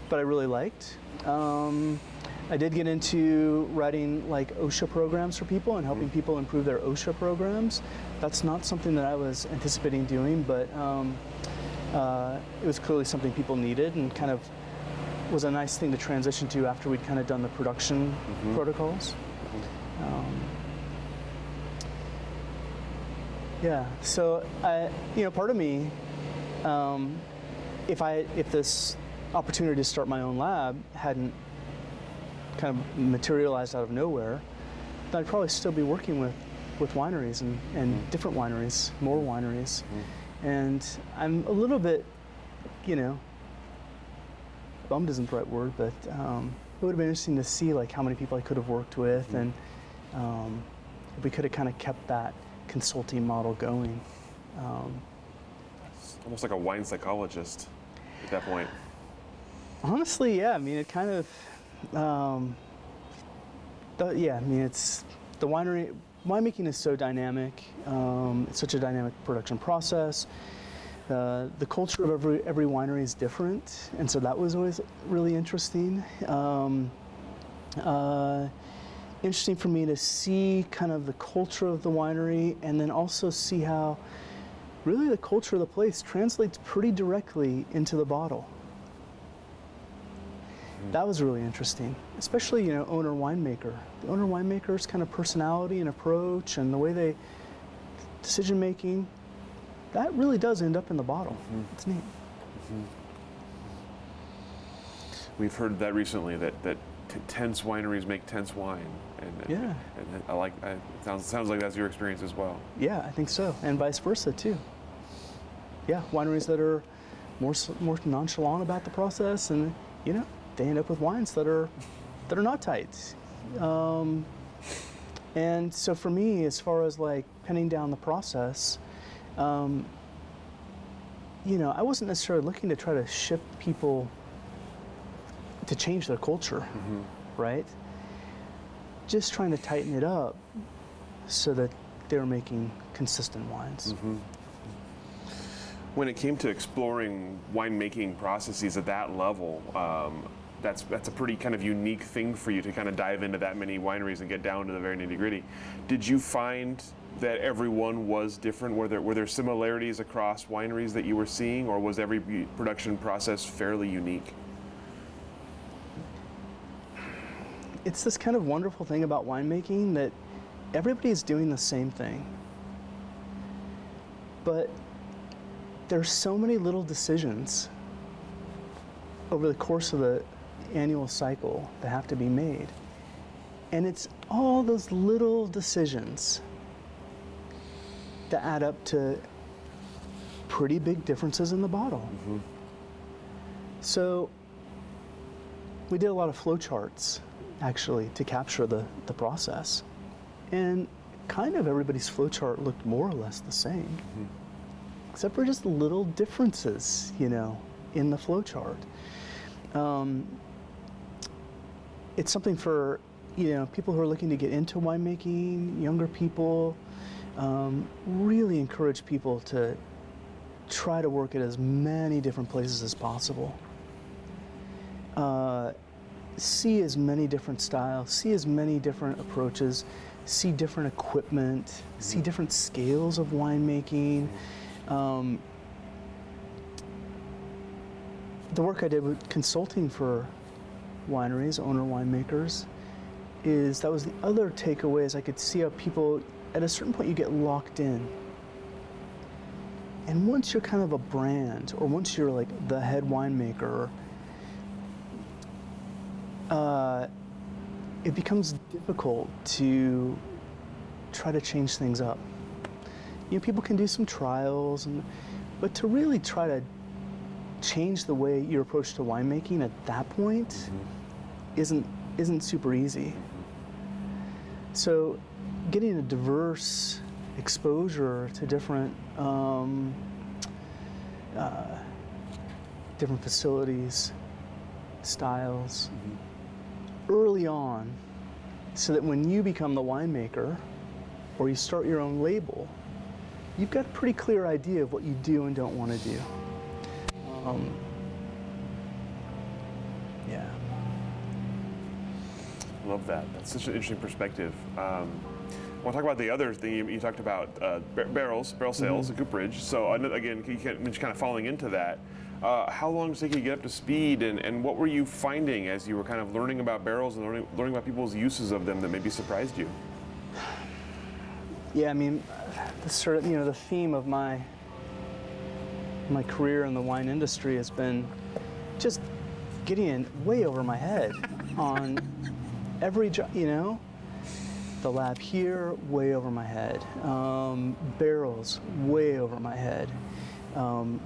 but I really liked. Um, I did get into writing like OSHA programs for people and helping people improve their OSHA programs. That's not something that I was anticipating doing, but um, uh, it was clearly something people needed and kind of was a nice thing to transition to after we'd kind of done the production protocols. Um, yeah, so I, you know, part of me, um, if I if this opportunity to start my own lab hadn't kind of materialized out of nowhere, then I'd probably still be working with with wineries and, and different wineries, more wineries, and I'm a little bit, you know, bummed isn't the right word, but um, it would have been interesting to see like how many people I could have worked with, and um, we could have kind of kept that consulting model going. Um, Almost like a wine psychologist at that point. honestly, yeah, I mean, it kind of, um, yeah, I mean, it's the winery. Winemaking is so dynamic. Um, it's such a dynamic production process. Uh, the culture of every every winery is different, and so that was always really interesting. Um, uh, interesting for me to see kind of the culture of the winery, and then also see how really the culture of the place translates pretty directly into the bottle. Hmm. That was really interesting, especially you know owner winemaker. The owner winemaker's kind of personality and approach, and the way they decision making that really does end up in the bottle. Mm-hmm. It's neat. Mm-hmm. Mm-hmm. We've heard that recently that that t- tense wineries make tense wine, and Yeah. and I like. I, it sounds sounds like that's your experience as well. Yeah, I think so, and vice versa too. Yeah, wineries that are more more nonchalant about the process, and you know, they end up with wines that are that are not tight. Um, and so for me, as far as like pinning down the process, um, you know, I wasn't necessarily looking to try to shift people to change their culture, right? Just trying to tighten it up so that they're making consistent wines. When it came to exploring winemaking processes at that level, um, that's that's a pretty kind of unique thing for you to kind of dive into that many wineries and get down to the very nitty gritty. Did you find that everyone was different? Were there were there similarities across wineries that you were seeing, or was every production process fairly unique? It's this kind of wonderful thing about winemaking that everybody is doing the same thing. But there's so many little decisions over the course of the annual cycle that have to be made. And it's all those little decisions that add up to pretty big differences in the bottle. Mm-hmm. So we did a lot of flowcharts actually to capture the, the process. And kind of everybody's flowchart looked more or less the same, mm-hmm. Except for just little differences, you know, in the flowchart. Um, it's something for you know people who are looking to get into winemaking, younger people. Um, really encourage people to try to work at as many different places as possible. Uh, see as many different styles, see as many different approaches, see different equipment, see different scales of winemaking. Um, the work I did with consulting for wineries, owner winemakers, is that was the other takeaway is I could see how people at a certain point you get locked in. and once you're kind of a brand, or once you're like the head winemaker, uh, it becomes difficult to try to change things up. You know, people can do some trials, and, but to really try to change the way your approach to winemaking at that point mm-hmm. isn't isn't super easy. So, getting a diverse exposure to different um, uh, different facilities, styles mm-hmm. early on, so that when you become the winemaker or you start your own label, you've got a pretty clear idea of what you do and don't want to do. Um, yeah. Love that. That's such an interesting perspective. Um, I want to talk about the other thing you, talked about uh, barrels, barrel sales, mm-hmm. cooperage. So again, you just kind of falling into that. Uh, how long does it take you to get up to speed, and, and what were you finding as you were kind of learning about barrels and learning, learning about people's uses of them that maybe surprised you? Yeah, I mean, the sort of you know the theme of my my career in the wine industry has been just getting in way over my head on every job, you know. The lab here, way over my head. Um, barrels, way over my head. Um,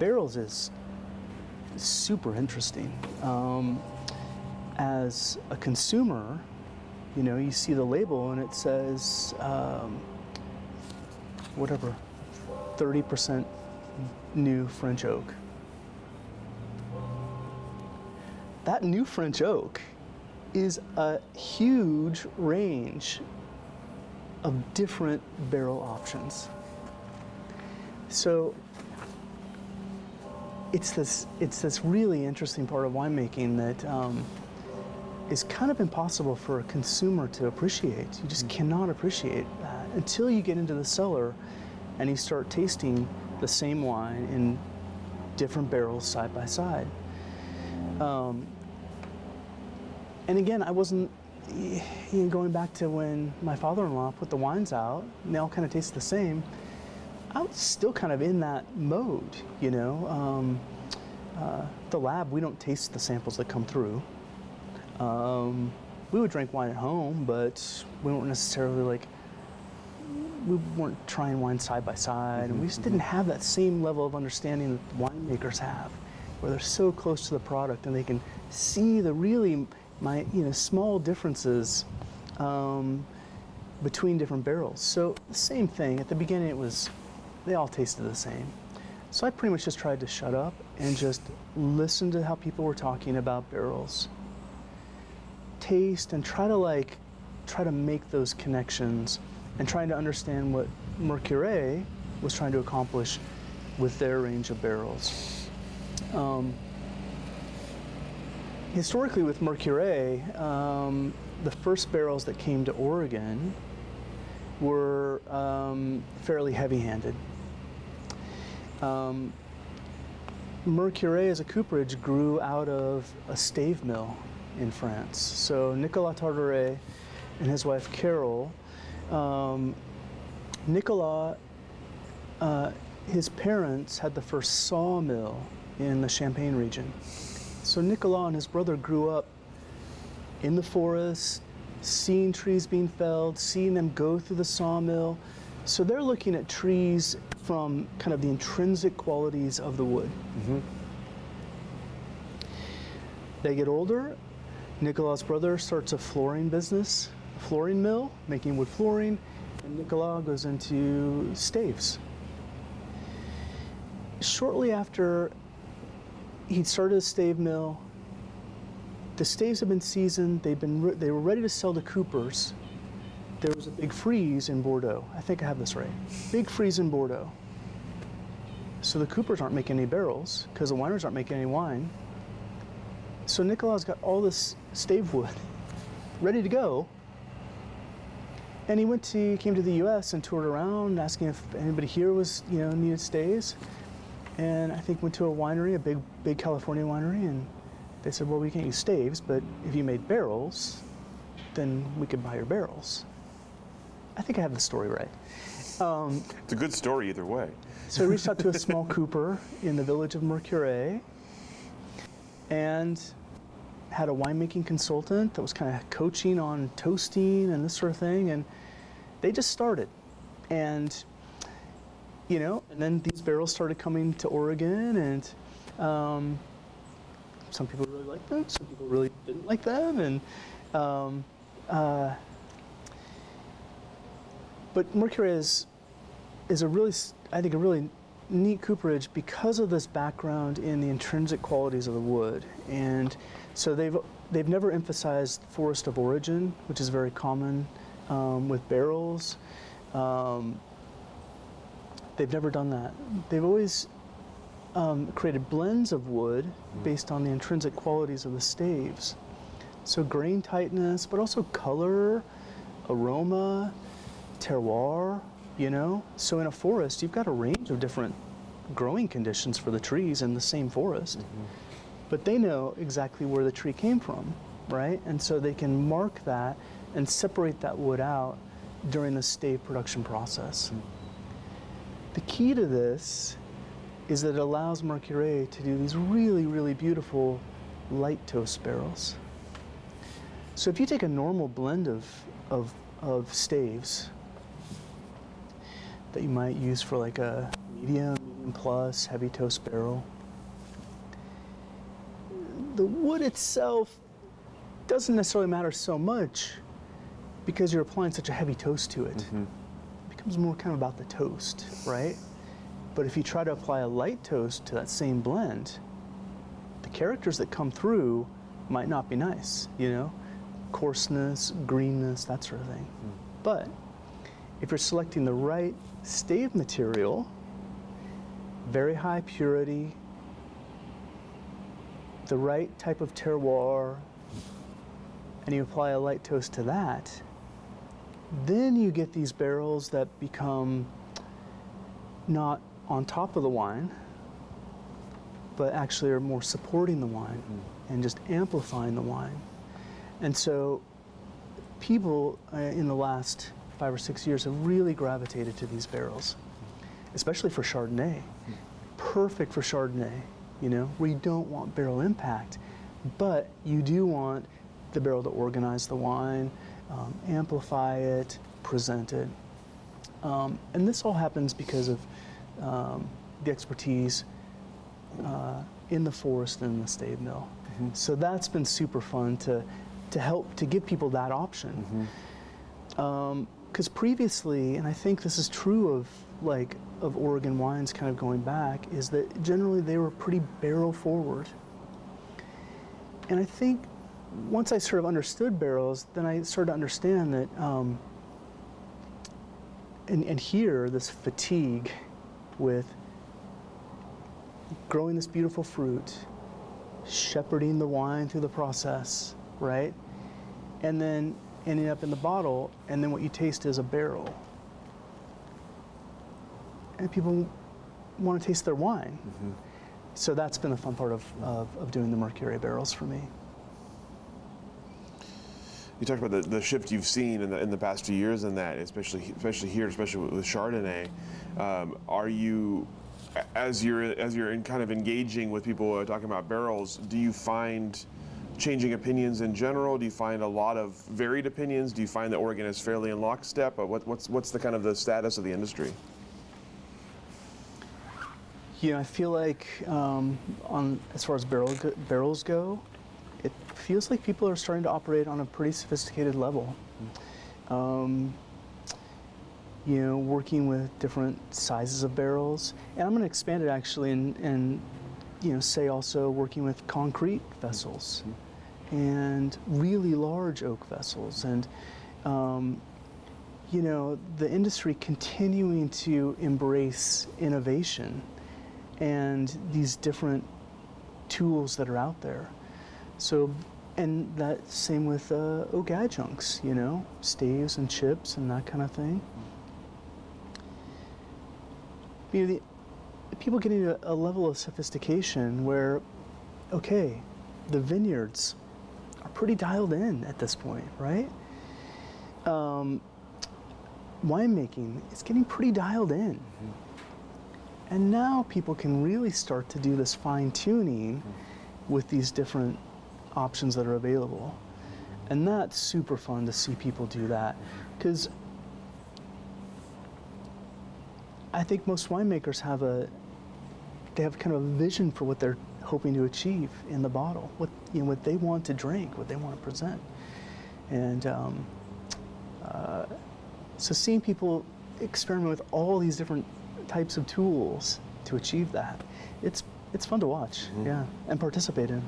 barrels is super interesting. Um, as a consumer, you know, you see the label and it says um, whatever, 30% new French oak. That new French oak is a huge range of different barrel options. So it's this it's this really interesting part of winemaking that um, is kind of impossible for a consumer to appreciate. You just mm-hmm. cannot appreciate that until you get into the cellar and you start tasting the same wine in different barrels side by side. Um, and again, I wasn't you know, going back to when my father-in-law put the wines out, and they all kind of taste the same. I was still kind of in that mode, you know. Um, uh, the lab, we don't taste the samples that come through. Um, we would drink wine at home, but we weren't necessarily like we weren't trying wine side by side, mm-hmm, and we just mm-hmm. didn't have that same level of understanding that winemakers have, where they're so close to the product and they can see the really my you know small differences um, between different barrels. So the same thing at the beginning, it was they all tasted the same. So I pretty much just tried to shut up and just listen to how people were talking about barrels, taste, and try to like try to make those connections and trying to understand what Mercurey was trying to accomplish with their range of barrels. Um, historically, with Mercurey, um, the first barrels that came to Oregon were um, fairly heavy handed. Um, Mercurey as a cooperage grew out of a stave mill in France. So Nicolas Tartaret and his wife Carol um, Nicolas, uh, his parents had the first sawmill in the Champagne region. So Nicolas and his brother grew up in the forest, seeing trees being felled, seeing them go through the sawmill. So they're looking at trees from kind of the intrinsic qualities of the wood. Mm-hmm. They get older. Nicolas' brother starts a flooring business flooring mill, making wood flooring, and Nicolas goes into staves. Shortly after he started a stave mill, the staves have been seasoned, they've been, they were ready to sell to Coopers. There was a big freeze in Bordeaux. I think I have this right. Big freeze in Bordeaux. So the Coopers aren't making any barrels because the wineries aren't making any wine. So Nicolas got all this stave wood ready to go and he went to came to the U.S. and toured around, asking if anybody here was you know needed stays. And I think went to a winery, a big big California winery, and they said, well, we can't use staves, but if you made barrels, then we could buy your barrels. I think I have the story right. Um, it's a good story either way. So I reached out to a small cooper in the village of Mercurey and had a winemaking consultant that was kind of coaching on toasting and this sort of thing. And they just started. And, you know, and then these barrels started coming to Oregon and um, some people really liked them, some people really didn't like them. And, um, uh, but Mercurey is, is a really, I think, a really neat cooperage because of this background in the intrinsic qualities of the wood. And so they've, they've never emphasized forest of origin, which is very common um, with barrels. Um, they've never done that. They've always um, created blends of wood based on the intrinsic qualities of the staves. So grain tightness, but also color, aroma, terroir, you know? So in a forest, you've got a range of different growing conditions for the trees in the same forest. Mm-hmm. But they know exactly where the tree came from, right? And so they can mark that and separate that wood out during the stave production process. The key to this is that it allows Mercurey to do these really, really beautiful light toast barrels. So if you take a normal blend of, of, of staves, that you might use for like a medium, medium plus, heavy toast barrel. The wood itself doesn't necessarily matter so much because you're applying such a heavy toast to it. Mm-hmm. It becomes more kind of about the toast, right? But if you try to apply a light toast to that same blend, the characters that come through might not be nice, you know? Coarseness, greenness, that sort of thing. Mm. But if you're selecting the right stave material, very high purity, the right type of terroir, and you apply a light toast to that, then you get these barrels that become not on top of the wine, but actually are more supporting the wine mm. and just amplifying the wine. And so people uh, in the last five or six years have really gravitated to these barrels, especially for Chardonnay. Perfect for Chardonnay, you know, where you don't want barrel impact, but you do want the barrel to organize the wine, um, amplify it, present it. Um, and this all happens because of um, the expertise uh, in the forest and the stave mill. Mm-hmm. So that's been super fun to, to help to give people that option. Mm-hmm. Um, because previously, and I think this is true of like of Oregon wines kind of going back, is that generally they were pretty barrel forward. And I think once I sort of understood barrels, then I started to understand that, um, and, and here, this fatigue with growing this beautiful fruit, shepherding the wine through the process, right? And then ending up in the bottle, and then what you taste is a barrel. And people want to taste their wine. Mm-hmm. So that's been the fun part of, of, of, doing the Mercurey barrels for me. You talked about the, the shift you've seen in the, in the past few years in that, especially especially here, especially with Chardonnay. Um, are you, as you're as you're in kind of engaging with people talking about barrels, do you find changing opinions in general? Do you find a lot of varied opinions? Do you find that Oregon is fairly in lockstep? What, what's, what's the kind of the status of the industry? You know, I feel like um, on as far as barrel, barrels go, it feels like people are starting to operate on a pretty sophisticated level. Um, you know, working with different sizes of barrels, and I'm going to expand it actually and, and you know, say also working with concrete vessels. And really large oak vessels. And, um, you know, the industry continuing to embrace innovation and these different tools that are out there. So, and that same with uh, oak adjuncts, you know, staves and chips and that kind of thing. You know, the, people getting a, a level of sophistication where, okay, the vineyards are pretty dialed in at this point, right? Um, winemaking is getting pretty dialed in. And now people can really start to do this fine tuning with these different options that are available. And that's super fun to see people do that. Because I think most winemakers have a they have kind of a vision for what they're hoping to achieve in the bottle, what you know, what they want to drink, what they want to present, and um, uh, so seeing people experiment with all these different types of tools to achieve that, it's it's fun to watch, yeah, and participate in.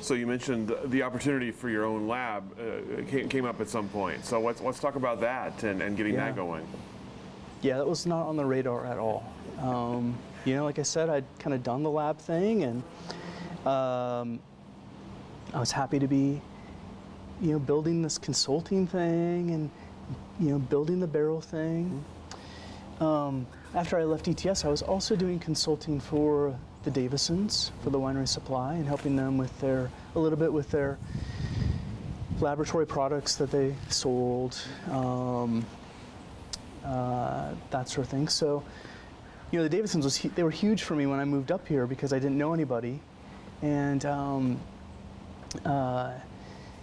So you mentioned the opportunity for your own lab uh, came, came up at some point. So let's let's talk about that and, and getting Yeah. that going. Yeah, that was not on the radar at all. Um, you know, like I said, I'd kind of done the lab thing, and um, I was happy to be, you know, building this consulting thing and, you know, building the barrel thing. Um, after I left ETS, I was also doing consulting for the Davisons for the winery supply and helping them with their a little bit with their laboratory products that they sold. Um, uh, that sort of thing. So, you know, the Davisons was they were huge for me when I moved up here because I didn't know anybody, and um, uh,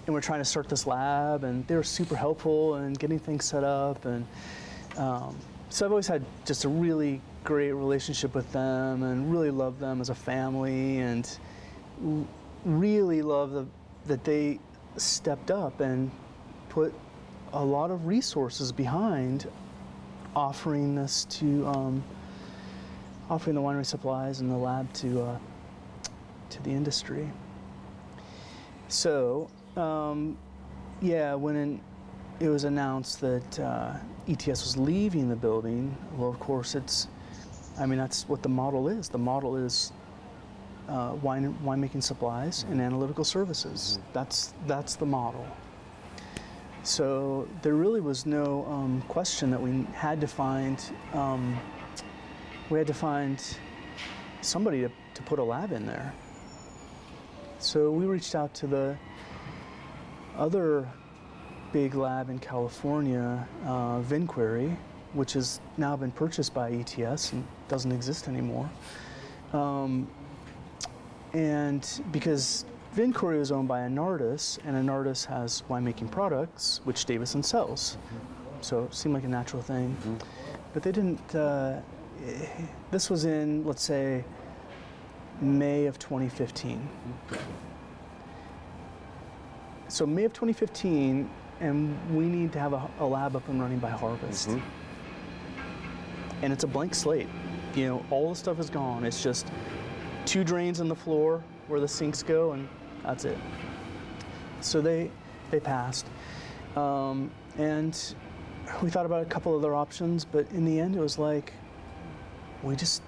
and we're trying to start this lab, and they were super helpful in getting things set up, and um, so I've always had just a really great relationship with them, and really love them as a family, and really love the, that they stepped up and put a lot of resources behind offering this to um, offering the winery supplies and the lab to uh, to the industry. So, um, yeah, when in, it was announced that uh, ETS was leaving the building, well, of course, it's. I mean, that's what the model is. The model is uh, wine winemaking supplies and analytical services. That's that's the model. So there really was no um, question that we had to find. Um, we had to find somebody to, to put a lab in there. So we reached out to the other big lab in California, uh, Vinquiry, which has now been purchased by ETS and doesn't exist anymore. Um, and because Vinquiry was owned by Enartis, and Enartis has winemaking products, which Davison sells. So it seemed like a natural thing. But they didn't, uh, this was in, let's say, May of 2015. So May of 2015, and we need to have a, a lab up and running by harvest. And it's a blank slate. You know, all the stuff is gone. It's just two drains in the floor where the sinks go, and that's it. So they they passed, um, and we thought about a couple other options, but in the end, it was like we just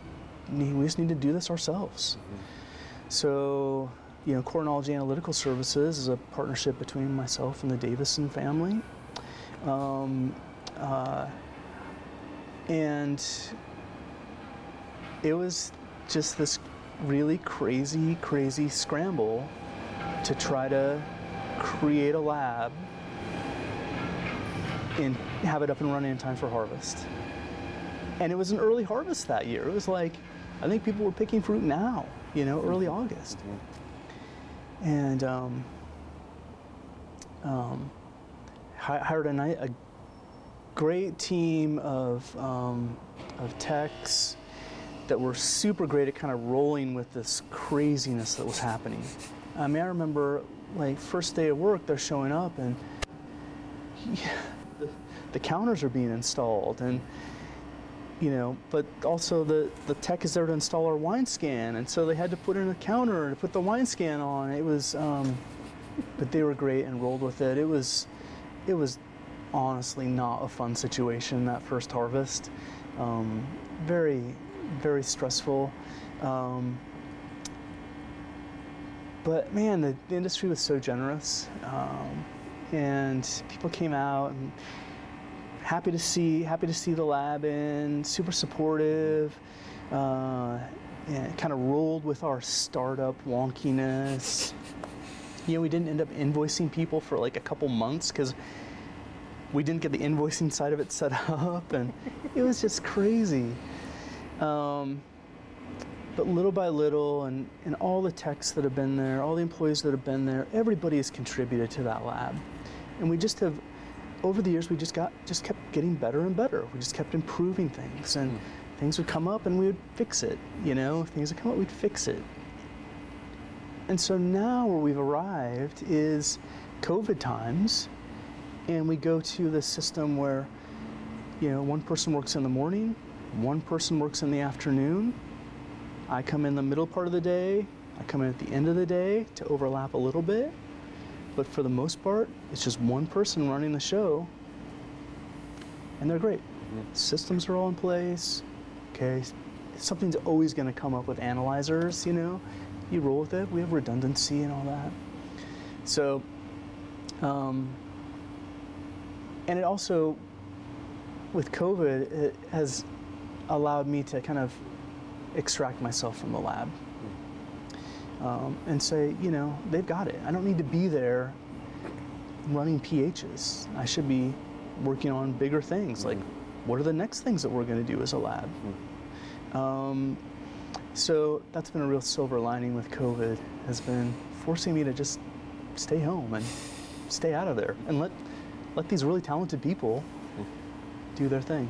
need, we just need to do this ourselves. So, you know, Core Enology Analytical Services is a partnership between myself and the Davison family. Um, uh, and it was just this really crazy, crazy scramble to try to create a lab and have it up and running in time for harvest. And it was an early harvest that year. It was like, I think people were picking fruit now, you know, early August. And um, um, hired a, a great team of, um, of techs that were super great at kind of rolling with this craziness that was happening. I mean, I remember like first day of work, they're showing up and yeah, the, the counters are being installed and you know, but also the, the tech is there to install our WineScan, and so they had to put in a counter to put the WineScan on. It was, um, but they were great and rolled with it. It was, it was honestly not a fun situation that first harvest. Um, very, very stressful. Um, but man, the, the industry was so generous, um, and people came out and happy to see happy to see the lab in, super supportive, uh, and kind of rolled with our startup wonkiness. You know, we didn't end up invoicing people for like a couple months because we didn't get the invoicing side of it set up, and it was just crazy. Um, but little by little, and, and all the techs that have been there, all the employees that have been there, everybody has contributed to that lab. And we just have, over the years, we just got, just kept getting better and better. We just kept improving things, and hmm. things would come up and we would fix it. You know, things would come up, we'd fix it. And so now where we've arrived is COVID times, and we go to the system where, you know, one person works in the morning, one person works in the afternoon. I come in the middle part of the day, I come in at the end of the day to overlap a little bit. But for the most part, it's just one person running the show, and they're great. Systems are all in place. Okay, something's always going to come up with analyzers, you know. You roll with it. We have redundancy and all that. So, um, and it also, with COVID, it has allowed me to kind of extract myself from the lab um, and say, you know, they've got it. I don't need to be there running PHs. I should be working on bigger things like what are the next things that we're going to do as a lab. Um, so that's been a real silver lining with COVID has been forcing me to just stay home and stay out of there and let let these really talented people do their thing.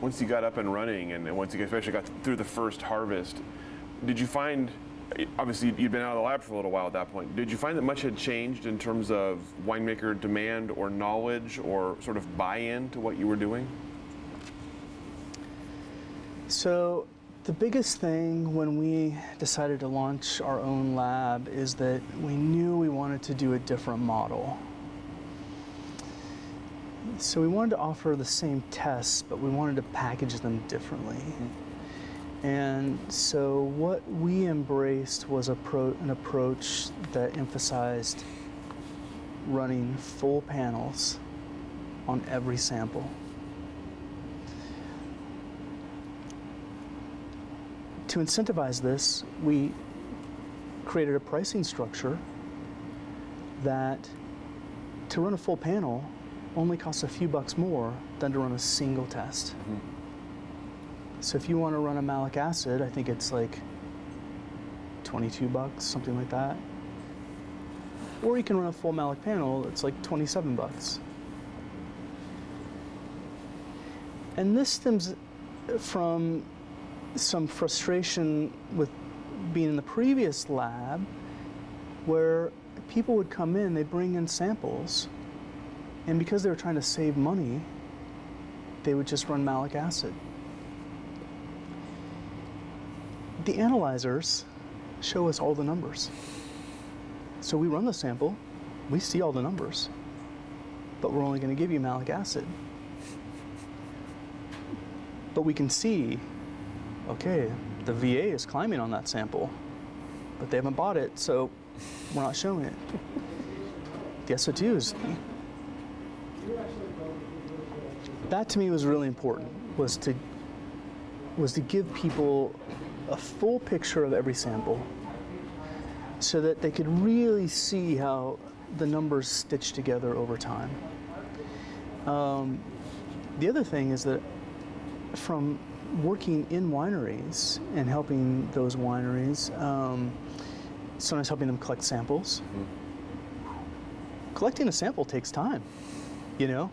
Once you got up and running, and once you especially got through the first harvest, did you find? Obviously, you'd been out of the lab for a little while at that point. Did you find that much had changed in terms of winemaker demand or knowledge or sort of buy-in to what you were doing? So, the biggest thing when we decided to launch our own lab is that we knew we wanted to do a different model. So, we wanted to offer the same tests, but we wanted to package them differently. And so, what we embraced was an approach that emphasized running full panels on every sample. to incentivize this, we created a pricing structure that to run a full panel only costs a few bucks more than to run a single test. Mm-hmm. So if you want to run a malic acid, I think it's like 22 bucks, something like that. Or you can run a full malic panel, it's like 27 bucks. And this stems from some frustration with being in the previous lab where people would come in, they bring in samples, and because they were trying to save money, they would just run malic acid. The analyzers show us all the numbers. So we run the sample, we see all the numbers, but we're only going to give you malic acid. But we can see okay, the VA is climbing on that sample, but they haven't bought it, so we're not showing it. The SO2s. That to me was really important, was to was to give people a full picture of every sample so that they could really see how the numbers stitch together over time. Um, the other thing is that from working in wineries and helping those wineries, um, sometimes helping them collect samples. Collecting a sample takes time, you know?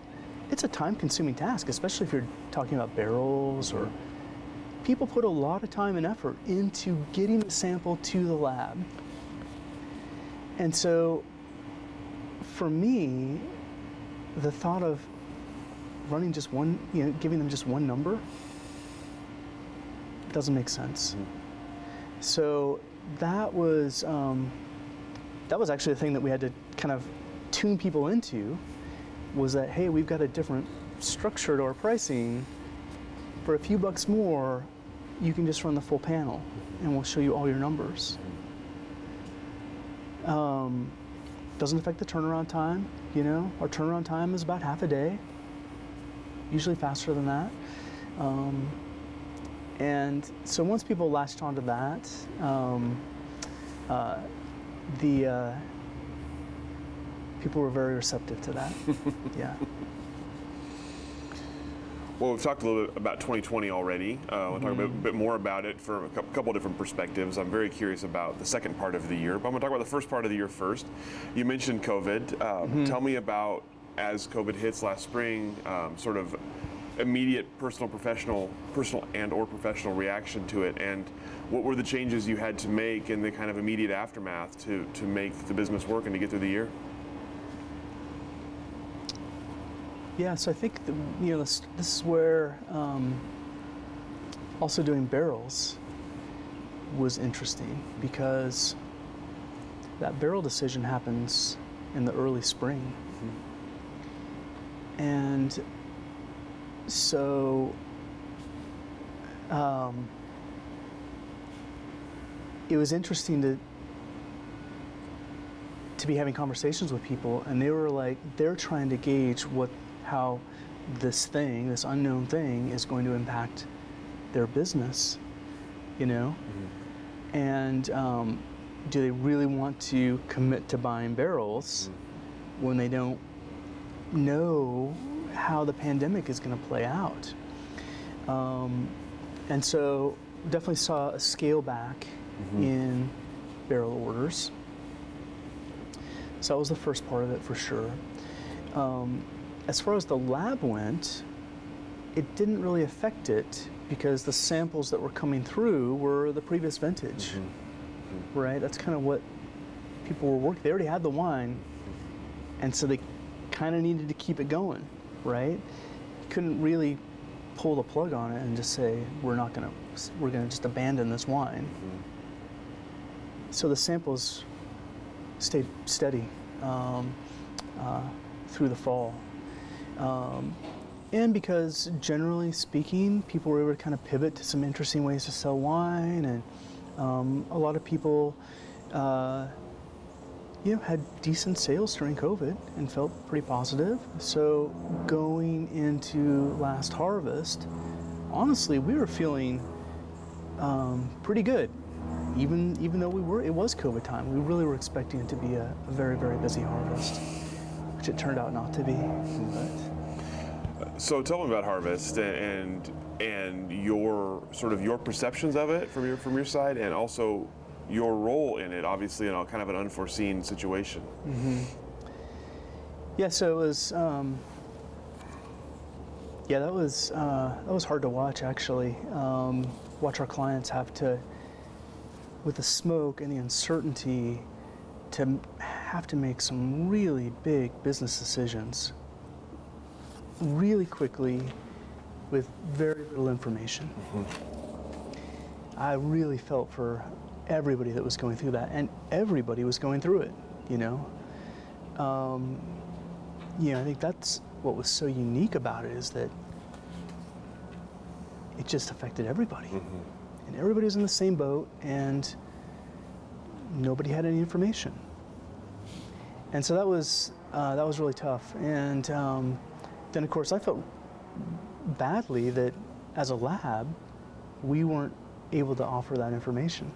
It's a time consuming task, especially if you're talking about barrels or people put a lot of time and effort into getting the sample to the lab. And so for me, the thought of running just one, you know, giving them just one number doesn't make sense. So that was um, that was actually the thing that we had to kind of tune people into was that hey, we've got a different structure to our pricing. For a few bucks more, you can just run the full panel, and we'll show you all your numbers. Um, doesn't affect the turnaround time. You know, our turnaround time is about half a day. Usually faster than that. Um, And so once people latched onto that, um, uh, the uh, people were very receptive to that. yeah. Well, we've talked a little bit about 2020 already. Uh, we'll talk a bit, bit more about it from a cou- couple different perspectives. I'm very curious about the second part of the year, but I'm going to talk about the first part of the year first. You mentioned COVID. Um, Tell me about as COVID hits last spring, um, sort of immediate personal, professional, personal and or professional reaction to it, and what were the changes you had to make in the kind of immediate aftermath to to make the business work and to get through the year. Yeah, so I think the, you know this, this is where um, also doing barrels was interesting because that barrel decision happens in the early spring, and so um, it was interesting to to be having conversations with people and they were like they're trying to gauge what how this thing this unknown thing is going to impact their business you know? And um, do they really want to commit to buying barrels when they don't know how the pandemic is going to play out? Um, and so definitely saw a scale back in barrel orders. So that was the first part of it for sure. Um, as far as the lab went, it didn't really affect it because the samples that were coming through were the previous vintage, right? That's kind of what people were working. They already had the wine, and so they kind of needed to keep it going, right? Couldn't really pull the plug on it and just say we're not gonna we're gonna just abandon this wine. So the samples stayed steady um, uh, through the fall. Um, and because generally speaking, people were able to kind of pivot to some interesting ways to sell wine, and um, a lot of people, uh, you know, had decent sales during COVID and felt pretty positive. So going into last harvest, honestly, we were feeling um, pretty good. Even even though we were, it was COVID time. We really were expecting it to be a, a very very busy harvest, which it turned out not to be. But So tell me about harvest and and your sort of your perceptions of it from your from your side, and also your role in it. Obviously, in a kind of an unforeseen situation. yeah, so it was. Um, yeah, that was uh, that was hard to watch actually. Um, watch our clients have to, with the smoke and the uncertainty, to have to make some really big business decisions really quickly with very little information. I really felt for everybody that was going through that, and everybody was going through it, you know. Um, you know, I think that's what was so unique about it is that it just affected everybody. And everybody was in the same boat, and nobody had any information. And so that was uh, that was really tough. And um, then, of course, I felt badly that as a lab, we weren't able to offer that information.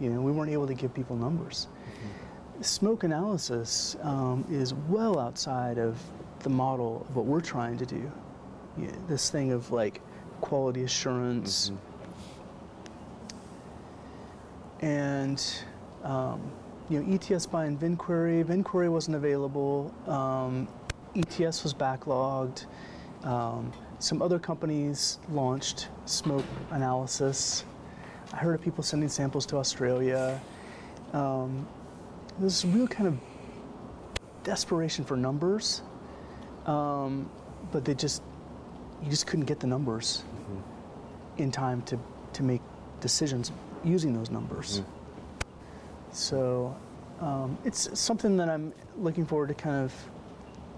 You know, we weren't able to give people numbers. Smoke analysis um, is well outside of the model of what we're trying to do. Yeah, this thing of like quality assurance and um, you know ETS buying Vinquiry. Vinquiry wasn't available. Um, ETS was backlogged. Um, some other companies launched smoke analysis. I heard of people sending samples to Australia. Um, there's a real kind of desperation for numbers, um, but they just you just couldn't get the numbers in time to to make decisions using those numbers. So um, it's something that I'm looking forward to kind of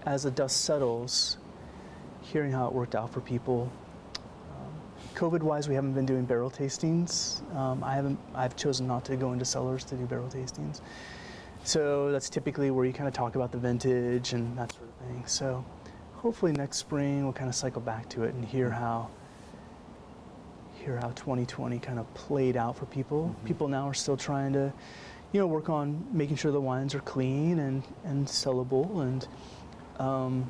as the dust settles, hearing how it worked out for people. Um, COVID-wise, we haven't been doing barrel tastings. Um, I haven't. I've chosen not to go into cellars to do barrel tastings. So that's typically where you kind of talk about the vintage and that sort of thing. So hopefully next spring we'll kind of cycle back to it and hear how hear how 2020 kind of played out for people. People now are still trying to, you know, work on making sure the wines are clean and, and sellable. And um,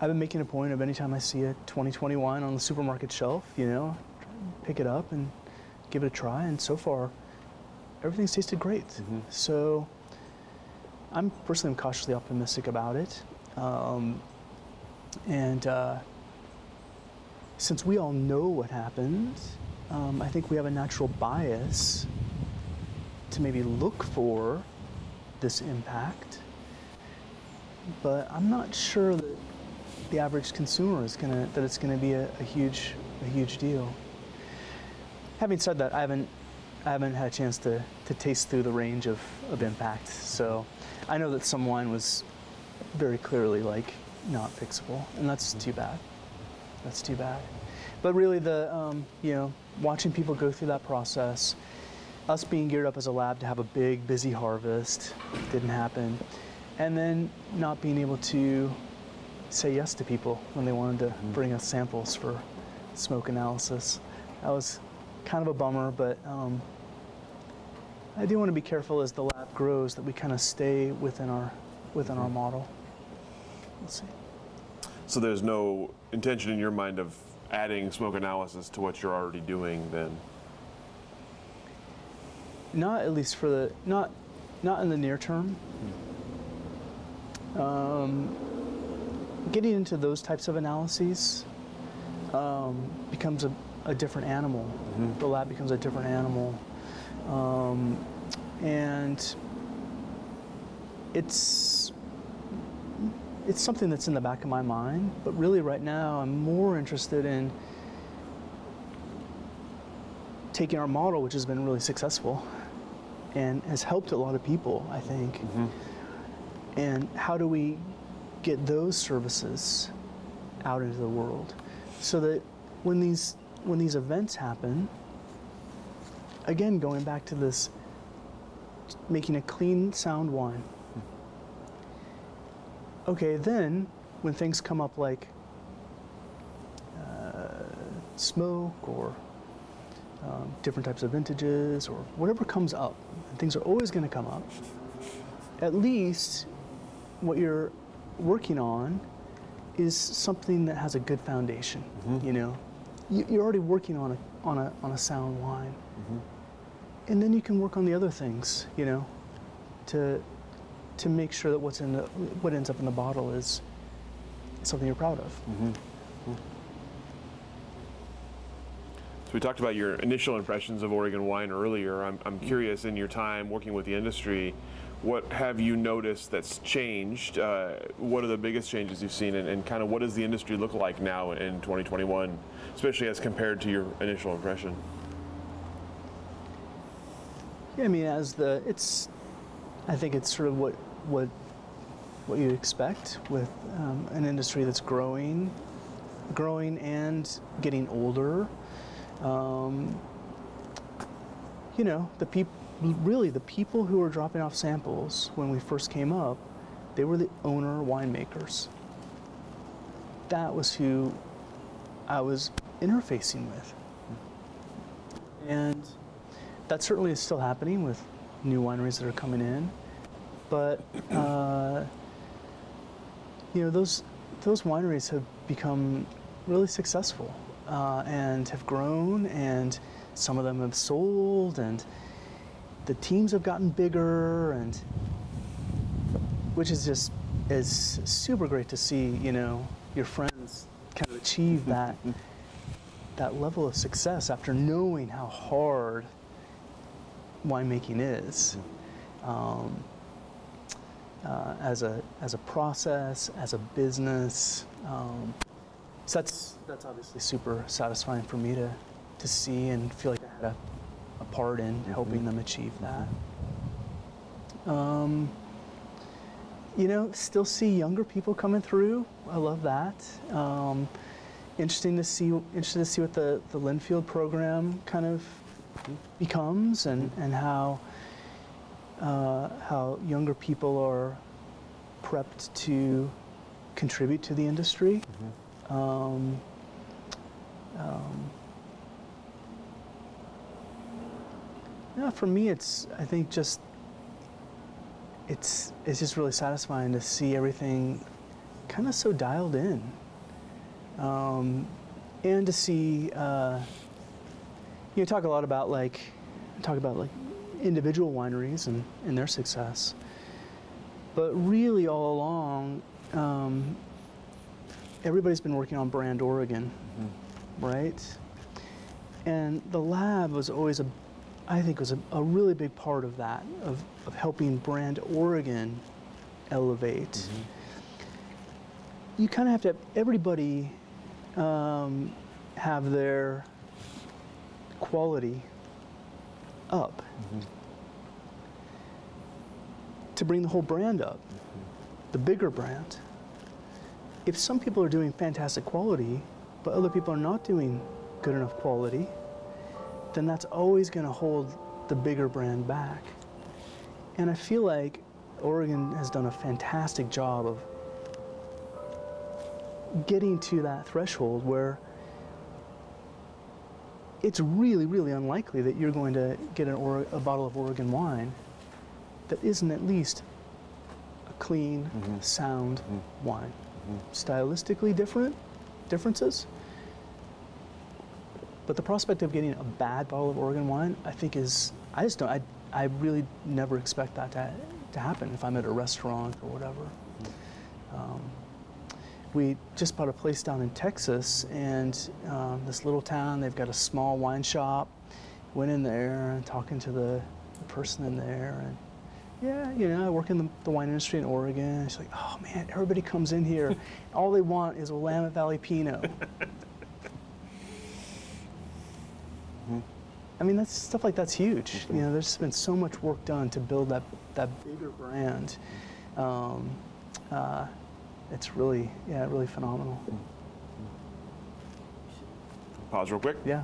I've been making a point of anytime I see a 2020 wine on the supermarket shelf, you know, pick it up and give it a try. And so far, everything's tasted great. So I'm personally I'm cautiously optimistic about it. Um, and uh, since we all know what happened, um, I think we have a natural bias to maybe look for this impact. But I'm not sure that the average consumer is gonna that it's gonna be a, a huge a huge deal. Having said that, I haven't I haven't had a chance to, to taste through the range of, of impact. So I know that some wine was very clearly like not fixable, and that's too bad. That's too bad. But really, the um, you know watching people go through that process, us being geared up as a lab to have a big busy harvest didn't happen, and then not being able to say yes to people when they wanted to bring us samples for smoke analysis. That was kind of a bummer, but um, I do want to be careful as the lab grows that we kind of stay within our within our model. We'll see. So there's no intention in your mind of adding smoke analysis to what you're already doing then? Not at least for the not not in the near term. Um, getting into those types of analyses um, becomes a, a different animal. The lab becomes a different animal, um, and it's it's something that's in the back of my mind. But really, right now, I'm more interested in taking our model, which has been really successful and has helped a lot of people, I think. And how do we get those services out into the world so that when these when these events happen, again going back to this making a clean sound wine. Okay, then when things come up like uh, smoke or um, different types of vintages or whatever comes up, and things are always going to come up. At least what you're working on is something that has a good foundation. Mm-hmm. You know, you, you're already working on a on a on a sound wine, mm-hmm. and then you can work on the other things. You know, to to make sure that what's in the what ends up in the bottle is something you're proud of. So we talked about your initial impressions of Oregon wine earlier. I'm, I'm curious in your time working with the industry, what have you noticed that's changed? Uh, what are the biggest changes you've seen, and, and kind of what does the industry look like now in 2021, especially as compared to your initial impression? Yeah, I mean, as the it's, I think it's sort of what what what you'd expect with um, an industry that's growing, growing and getting older. Um, you know, the people really the people who were dropping off samples when we first came up, they were the owner winemakers. That was who I was interfacing with. And that certainly is still happening with new wineries that are coming in. But uh, you know, those those wineries have become really successful uh, and have grown, and some of them have sold, and the teams have gotten bigger, and which is just is super great to see. You know, your friends kind of achieve that that level of success after knowing how hard winemaking is. Um, uh, as a as a process, as a business. Um, so that's that's obviously super satisfying for me to to see and feel like I had a, a part in helping them achieve that. Um, you know, still see younger people coming through. I love that. Um, interesting to see interested to see what the the Linfield program kind of becomes and and how uh, how younger people are prepped to contribute to the industry. Um, um, Yeah, for me, it's I think just it's it's just really satisfying to see everything kind of so dialed in, um, and to see uh, you talk a lot about like talk about like individual wineries and, and their success, but really all along, um, everybody's been working on brand Oregon, mm-hmm. right? And the lab was always a I think was a, a really big part of that, of, of helping brand Oregon elevate. Mm-hmm. You kind of have to have everybody um, have their quality up mm-hmm. to bring the whole brand up, the bigger brand. If some people are doing fantastic quality, but other people are not doing good enough quality, then that's always going to hold the bigger brand back. And I feel like Oregon has done a fantastic job of getting to that threshold where it's really, really unlikely that you're going to get an or- a bottle of Oregon wine that isn't at least a clean, mm-hmm. sound mm-hmm. wine. Stylistically different differences, but the prospect of getting a bad bottle of Oregon wine, I think is, I just don't, I, I really never expect that to, to happen if I'm at a restaurant or whatever. Um, we just bought a place down in Texas, and um, this little town, they've got a small wine shop. Went in there and talking to the, the person in there, and yeah, you know, I work in the, the wine industry in Oregon. She's like, oh man, everybody comes in here, all they want is a Willamette Valley Pinot. I mean, that's stuff like that's huge. You know, there's been so much work done to build that that bigger brand. Um, uh, it's really, yeah, really phenomenal. Pause real quick. Yeah.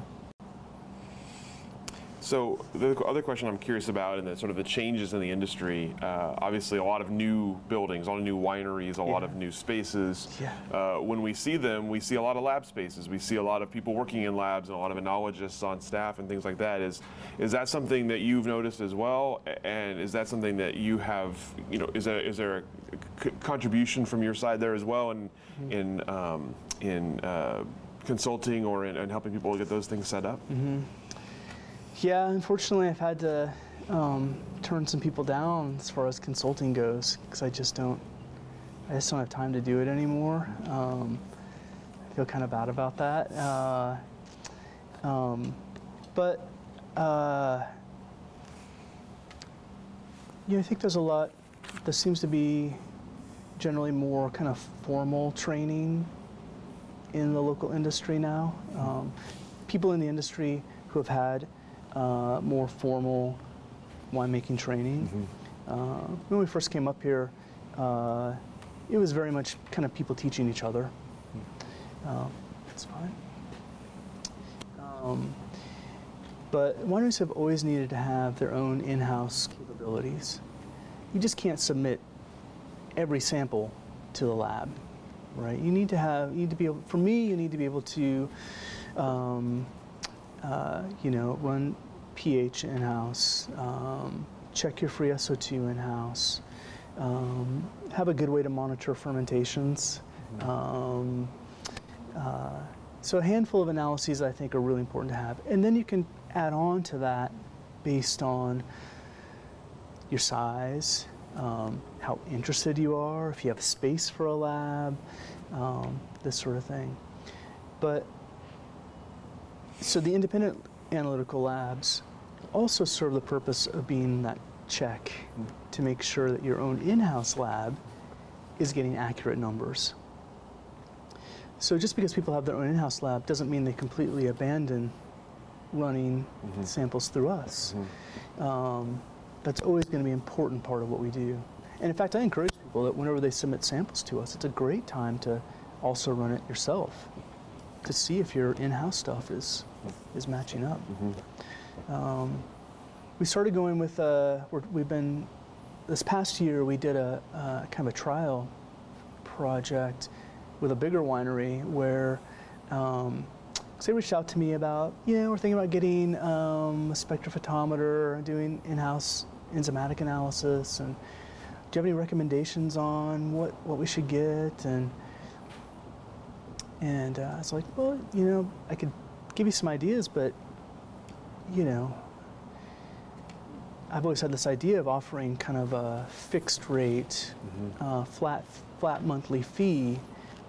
So the other question I'm curious about, and the sort of the changes in the industry. Uh, obviously, a lot of new buildings, a lot of new wineries, a lot of new spaces. Yeah. Uh, when we see them, we see a lot of lab spaces. We see a lot of people working in labs and a lot of enologists on staff and things like that. Is is that something that you've noticed as well? And is that something that you have? You know, is there is there a c- contribution from your side there as well in in um, in uh, consulting or in, in helping people get those things set up? Yeah, unfortunately, I've had to um, turn some people down as far as consulting goes because I just don't, I just don't have time to do it anymore. Um, I feel kind of bad about that. Uh, um, but uh, yeah, I think there's a lot. There seems to be generally more kind of formal training in the local industry now. Um, people in the industry who have had uh, more formal winemaking training. Uh, when we first came up here, uh, it was very much kind of people teaching each other. Uh, that's fine. Um, but wineries have always needed to have their own in-house capabilities. You just can't submit every sample to the lab, right? You need to have, you need to be able, for me, you need to be able to, um, uh, you know, run pH in-house, um, check your free SO2 in-house, um, have a good way to monitor fermentations. Um, uh, so a handful of analyses I think are really important to have. And then you can add on to that based on your size, um, how interested you are, if you have space for a lab, um, this sort of thing. But so the independent analytical labs also serve the purpose of being that check to make sure that your own in-house lab is getting accurate numbers. So just because people have their own in-house lab doesn't mean they completely abandon running samples through us. Um, that's always going to be an important part of what we do. And in fact, I encourage people that whenever they submit samples to us, it's a great time to also run it yourself to see if your in-house stuff is is matching up. Um, we started going with uh, we're, we've been this past year we did a uh, kind of a trial project with a bigger winery where um, they reached out to me about, you know, we're thinking about getting um, a spectrophotometer, doing in-house enzymatic analysis, and do you have any recommendations on what, what we should get? And and uh, I was like, well, you know, I could give you some ideas, but you know, I've always had this idea of offering kind of a fixed rate, Mm-hmm. uh, flat flat monthly fee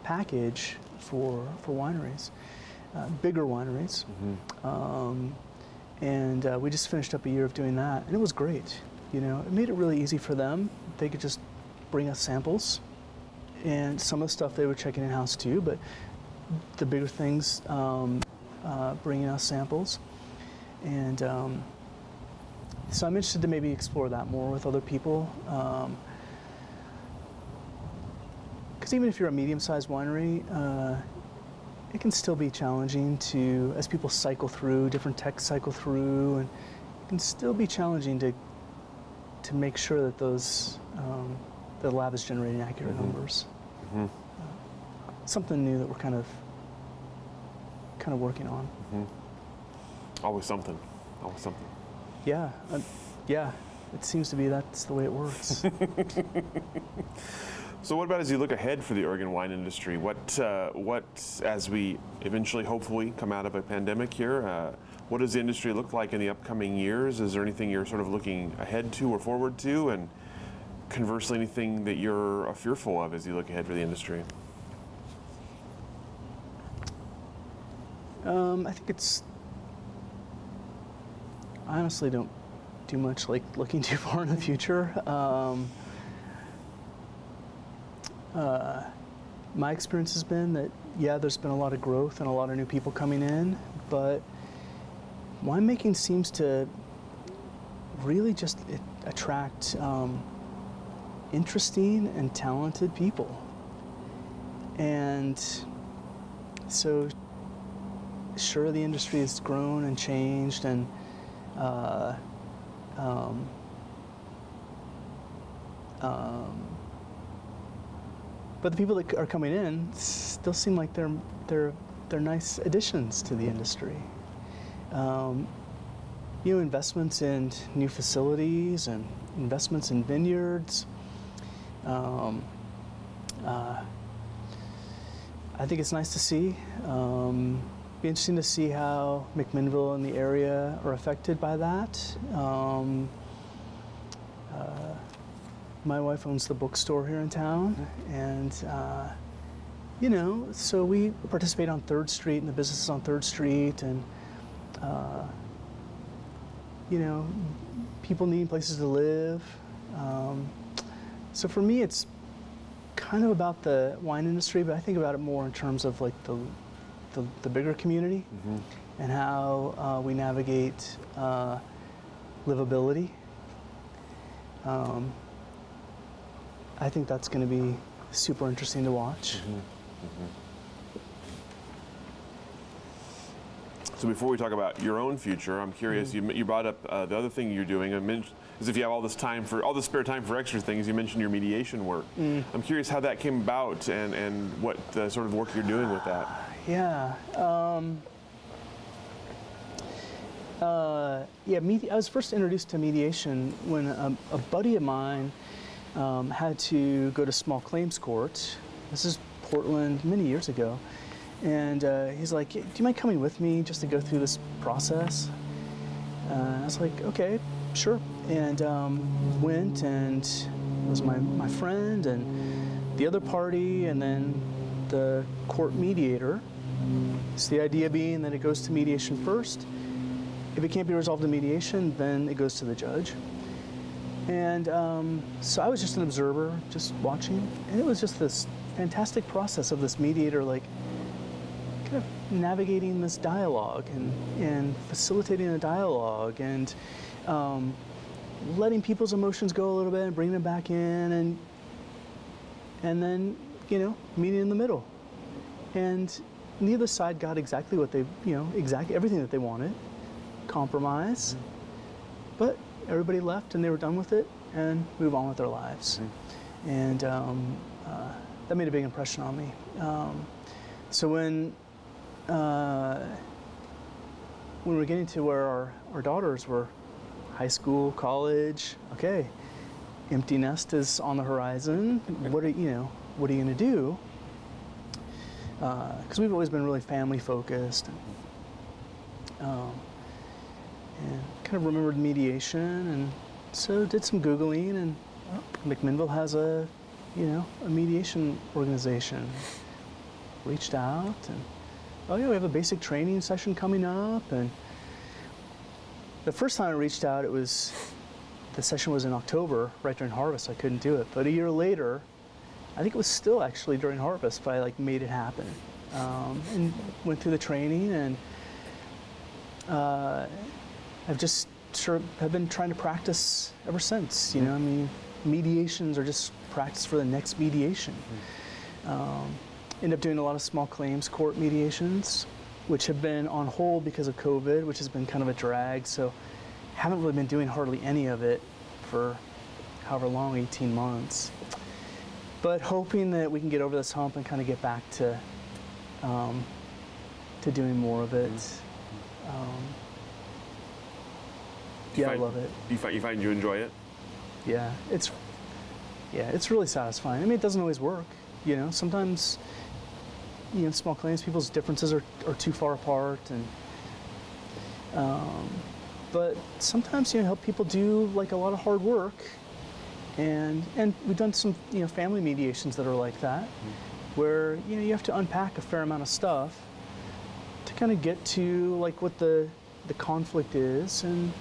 package for for wineries, uh, bigger wineries. Mm-hmm. Um, and uh, we just finished up a year of doing that, and it was great. You know, it made it really easy for them. They could just bring us samples, and some of the stuff they were checking in house too. But the bigger things, um, uh, bringing us samples, and um, so I'm interested to maybe explore that more with other people. Because even if you're a medium-sized winery, uh, it can still be challenging to, as people cycle through, different techs cycle through, and it can still be challenging to to make sure that those um, the lab is generating accurate numbers. Mhm. Uh, something new that we're kind of kind of working on. Always something. Always something. Yeah, uh, yeah. It seems to be that's the way it works. So, what about as you look ahead for the Oregon wine industry? What, uh, what, as we eventually, hopefully, come out of a pandemic here, uh, what does the industry look like in the upcoming years? Is there anything you're sort of looking ahead to or forward to? And conversely, anything that you're fearful of as you look ahead for the industry? Um, I think it's. I honestly don't do much like looking too far in the future. Um, uh, my experience has been that yeah, there's been a lot of growth and a lot of new people coming in, but winemaking seems to really just attract um, interesting and talented people, and so sure the industry has grown and changed and uh, um, um, but the people that are coming in still seem like they're they're they're nice additions to the industry. Um, you know, investments in new facilities and investments in vineyards. Um, uh, I think it's nice to see. Um, be interesting to see how McMinnville and the area are affected by that. Um, uh, my wife owns the bookstore here in town, and uh, you know, so we participate on Third Street and the businesses on Third Street, and uh, you know, people needing places to live. Um, so for me, it's kind of about the wine industry, but I think about it more in terms of like the the, the bigger community and how uh, we navigate uh, livability. Um, I think that's going to be super interesting to watch. So before we talk about your own future, I'm curious. You, you brought up uh, the other thing you're doing. I mentioned is if you have all this time for all the spare time for extra things. You mentioned your mediation work. I'm curious how that came about and and what uh, sort of work you're doing with that. Yeah. Um, uh, yeah, I was first introduced to mediation when a, a buddy of mine um, had to go to small claims court. This is Portland many years ago. And uh, he's like, Do you mind coming with me just to go through this process? Uh, I was like, Okay, sure. And um, went and was my, my friend and the other party, and then the court mediator. So the idea being that it goes to mediation first. If it can't be resolved in mediation, then it goes to the judge. And um, so I was just an observer, just watching, and it was just this fantastic process of this mediator, like kind of navigating this dialogue and, and facilitating a dialogue and um, letting people's emotions go a little bit and bringing them back in and and then you know meeting in the middle and neither side got exactly what they you know exactly everything that they wanted compromise but everybody left and they were done with it and move on with their lives and um, uh, that made a big impression on me um, so when uh, when we're getting to where our, our daughters were high school, college, okay, empty nest is on the horizon. What are you know? What are you going to do? Because we've always been really family focused. Um, and kind of remembered mediation, and so did some googling, and oh, McMinnville has a, you know, a mediation organization. Reached out, and oh yeah, we have a basic training session coming up, and the first time I reached out, it was the session was in October, right during harvest. I couldn't do it, but a year later, I think it was still actually during harvest, but I like made it happen, um, and went through the training and. Uh, I've just sort of have been trying to practice ever since. You know, I mean, mediations are just practice for the next mediation. Um, end up doing a lot of small claims court mediations, which have been on hold because of COVID, which has been kind of a drag. So, haven't really been doing hardly any of it for however long, 18 months. But hoping that we can get over this hump and kind of get back to um, to doing more of it. Um, Do you yeah, find, I love it. You find you find you enjoy it? Yeah, it's yeah, it's really satisfying. I mean, it doesn't always work. You know, sometimes you know, small claims people's differences are, are too far apart, and um, but sometimes you know, help people do like a lot of hard work, and and we've done some you know family mediations that are like that, where you know you have to unpack a fair amount of stuff to kind of get to like what the the conflict is and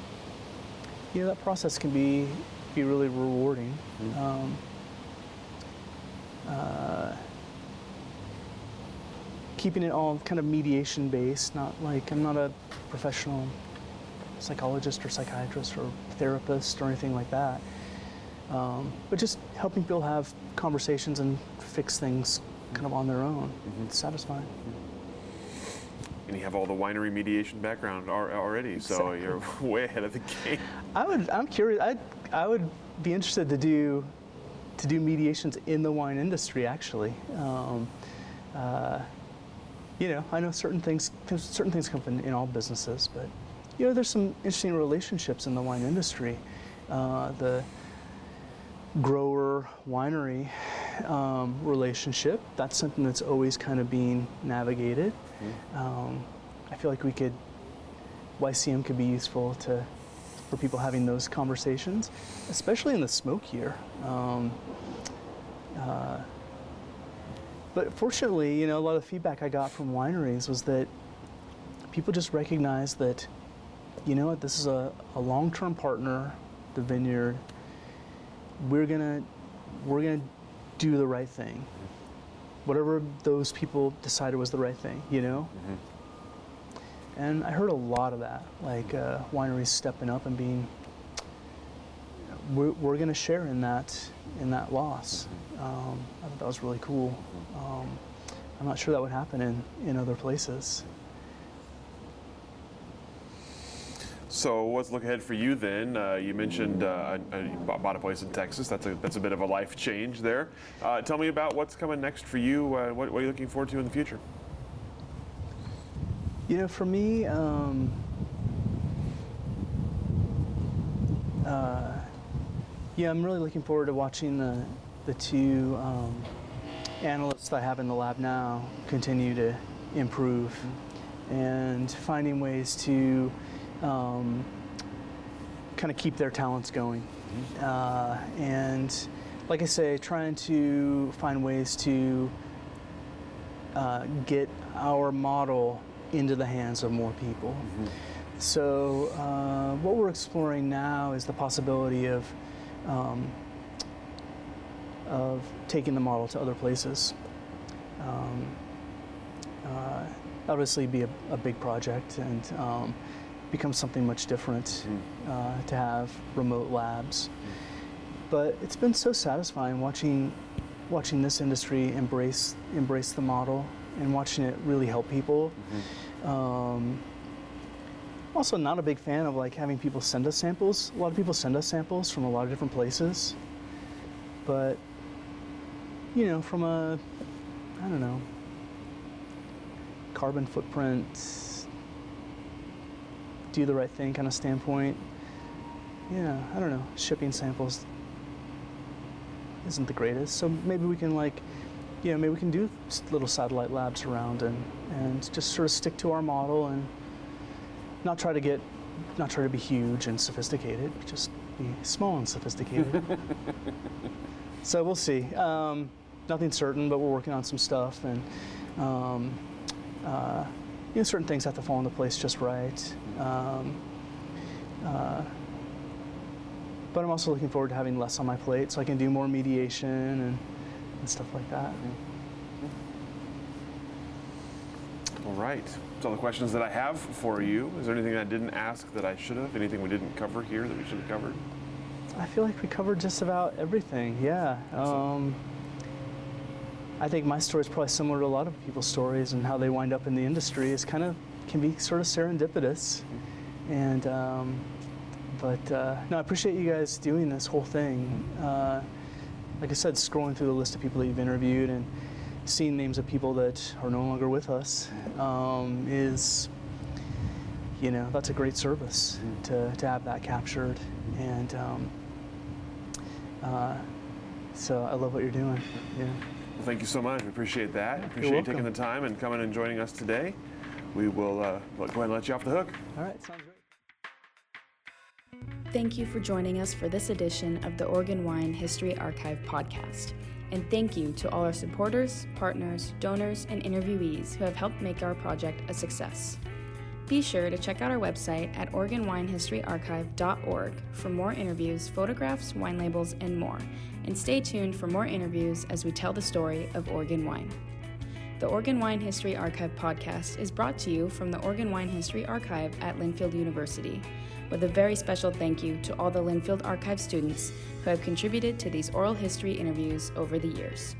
you know that process can be be really rewarding. Um, uh, keeping it all kind of mediation based, not like I'm not a professional psychologist or psychiatrist or therapist or anything like that. Um, but just helping people have conversations and fix things kind of on their own. It's satisfying. And you have all the winery mediation background al- already, so you're way ahead of the game. I would. I'm curious. I I would be interested to do to do mediations in the wine industry. Actually, um, uh, you know, I know certain things. Certain things come in, in all businesses, but you know, there's some interesting relationships in the wine industry. Uh, the grower winery um, relationship. That's something that's always kind of being navigated. Um, I feel like we could YCM could be useful to for people having those conversations, especially in the smoke year. Um, uh, but fortunately, you know, a lot of feedback I got from wineries was that people just recognize that, you know what, this is a, a long-term partner, the vineyard. We're gonna we're gonna do the right thing. Whatever those people decided was the right thing, you know? And I heard a lot of that, like uh, wineries stepping up and being, we're, we're going to share in that in that loss. Um, I thought that was really cool. Um, I'm not sure that would happen in, in other places. So what's look ahead for you then? Uh, you mentioned uh, you bought a place in Texas. That's a that's a bit of a life change there. Uh, tell me about what's coming next for you. Uh, what, what are you looking forward to in the future? You know, for me, um, uh, yeah, I'm really looking forward to watching the the two um, analysts that I have in the lab now continue to improve and finding ways to um, kind of keep their talents going. Uh, and like I say, trying to find ways to uh, get our model into the hands of more people. So, uh, what we're exploring now is the possibility of um, of taking the model to other places. Um, uh, obviously, be a, a big project and um, become something much different uh, to have remote labs. But it's been so satisfying watching watching this industry embrace embrace the model and watching it really help people. Um, also, not a big fan of like having people send us samples. A lot of people send us samples from a lot of different places, but you know, from a I don't know carbon footprint, do the right thing kind of standpoint. Yeah, I don't know. Shipping samples isn't the greatest, so maybe we can like, you know, maybe we can do little satellite labs around and and just sort of stick to our model and not try to get, not try to be huge and sophisticated, just be small and sophisticated. so we'll see. Um, nothing certain, but we're working on some stuff and. Um, uh, you know, certain things have to fall into place just right. Um, uh, but I'm also looking forward to having less on my plate so I can do more mediation and, and stuff like that. All right. That's all the questions that I have for you. Is there anything I didn't ask that I should have? Anything we didn't cover here that we should have covered? I feel like we covered just about everything. Yeah. Um, I think my story is probably similar to a lot of people's stories and how they wind up in the industry. Is kind of can be sort of serendipitous, and um, but uh, no, I appreciate you guys doing this whole thing. Uh, like I said, scrolling through the list of people that you've interviewed and seeing names of people that are no longer with us um, is, you know, that's a great service to, to have that captured. And um, uh, so I love what you're doing. Yeah. Well, thank you so much. We appreciate that. Appreciate you taking the time and coming and joining us today. We will uh, go ahead and let you off the hook. All right, sounds great. Thank you for joining us for this edition of the Oregon Wine History Archive podcast. And thank you to all our supporters, partners, donors, and interviewees who have helped make our project a success. Be sure to check out our website at OregonWineHistoryArchive.org for more interviews, photographs, wine labels, and more. And stay tuned for more interviews as we tell the story of Oregon wine. The Oregon Wine History Archive podcast is brought to you from the Oregon Wine History Archive at Linfield University, with a very special thank you to all the Linfield Archive students who have contributed to these oral history interviews over the years.